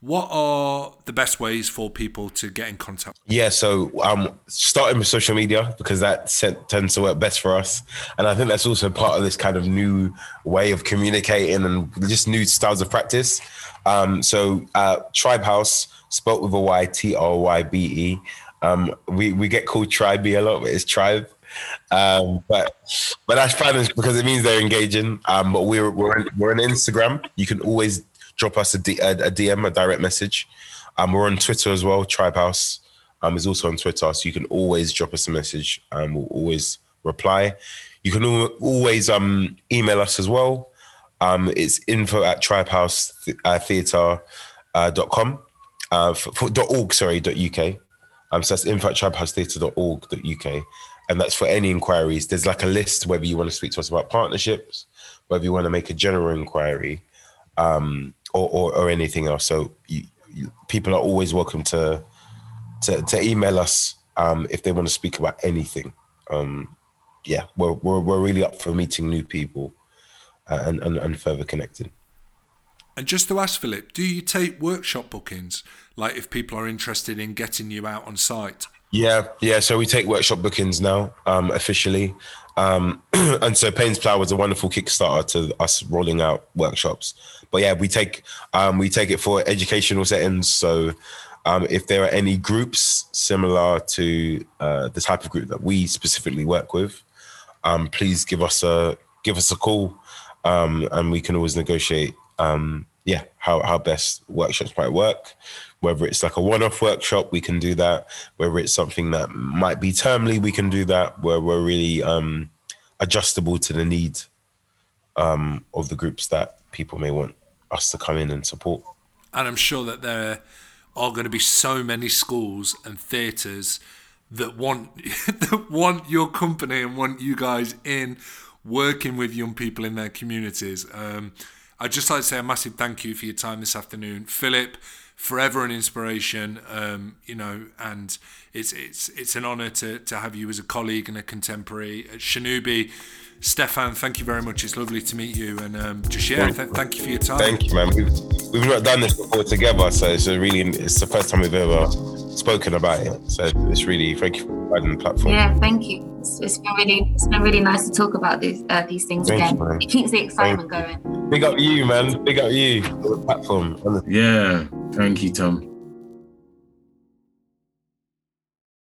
what are the best ways for people to get in contact? Yeah, so um, starting with social media because that tends to work best for us, and I think that's also part of this kind of new way of communicating and just new styles of practice. Um, so uh, Trybe House, spelt with a Y, T R Y B E. Um, we we get called Tribe a lot, but it's Trybe. Um, but but that's fine because it means they're engaging. Um, but we're we're we're on Instagram. You can always drop us a, D, a, a DM, a direct message. Um, we're on Twitter as well. Trybe House um, is also on Twitter, so you can always drop us a message and we'll always reply. You can always um, email us as well. Um, it's info at trybehousetheatre.com. Uh, uh, for, for .org, sorry, .uk. Um, so that's info at trybehousetheatre.org.uk. And that's for any inquiries. There's like a list whether you want to speak to us about partnerships, whether you want to make a general inquiry, um, or, or, or anything else. So you, you, people are always welcome to to, to email us um, if they want to speak about anything. Um, yeah, we're, we're, we're really up for meeting new people uh, and, and, and further connecting. And just to ask Philip, do you take workshop bookings? Like if people are interested in getting you out on site? Yeah, yeah. So we take workshop bookings now um, officially, um, (clears throat) and so Paines Plough was a wonderful Kickstarter to us rolling out workshops. But yeah, we take um, we take it for educational settings. So um, if there are any groups similar to uh, the type of group that we specifically work with, um, please give us a give us a call, um, and we can always negotiate. Um, yeah, how how best workshops might work. Whether it's like a one-off workshop, we can do that. Whether it's something that might be termly, we can do that. Where we're really um, adjustable to the need um, of the groups that people may want us to come in and support. And I'm sure that there are going to be so many schools and theatres that want (laughs) that want your company and want you guys in working with young people in their communities. Um, I'd just like to say a massive thank you for your time this afternoon, Philip. Forever an inspiration, um, you know, and it's it's it's an honour to to have you as a colleague and a contemporary. At Shanubi, Stefan, thank you very much. It's lovely to meet you, and um, just yeah, th- thank you for your time. Thank you, man. We've, we've not done this before together, so it's a really it's the first time we've ever spoken about it. So it's really thank you for providing the platform. Yeah, thank you. It's, it's been really it's been really nice to talk about these uh, these things Thank again. you, it keeps the excitement Thank going. Big up you, man. Big up you for the platform. Yeah, thank you, Tom.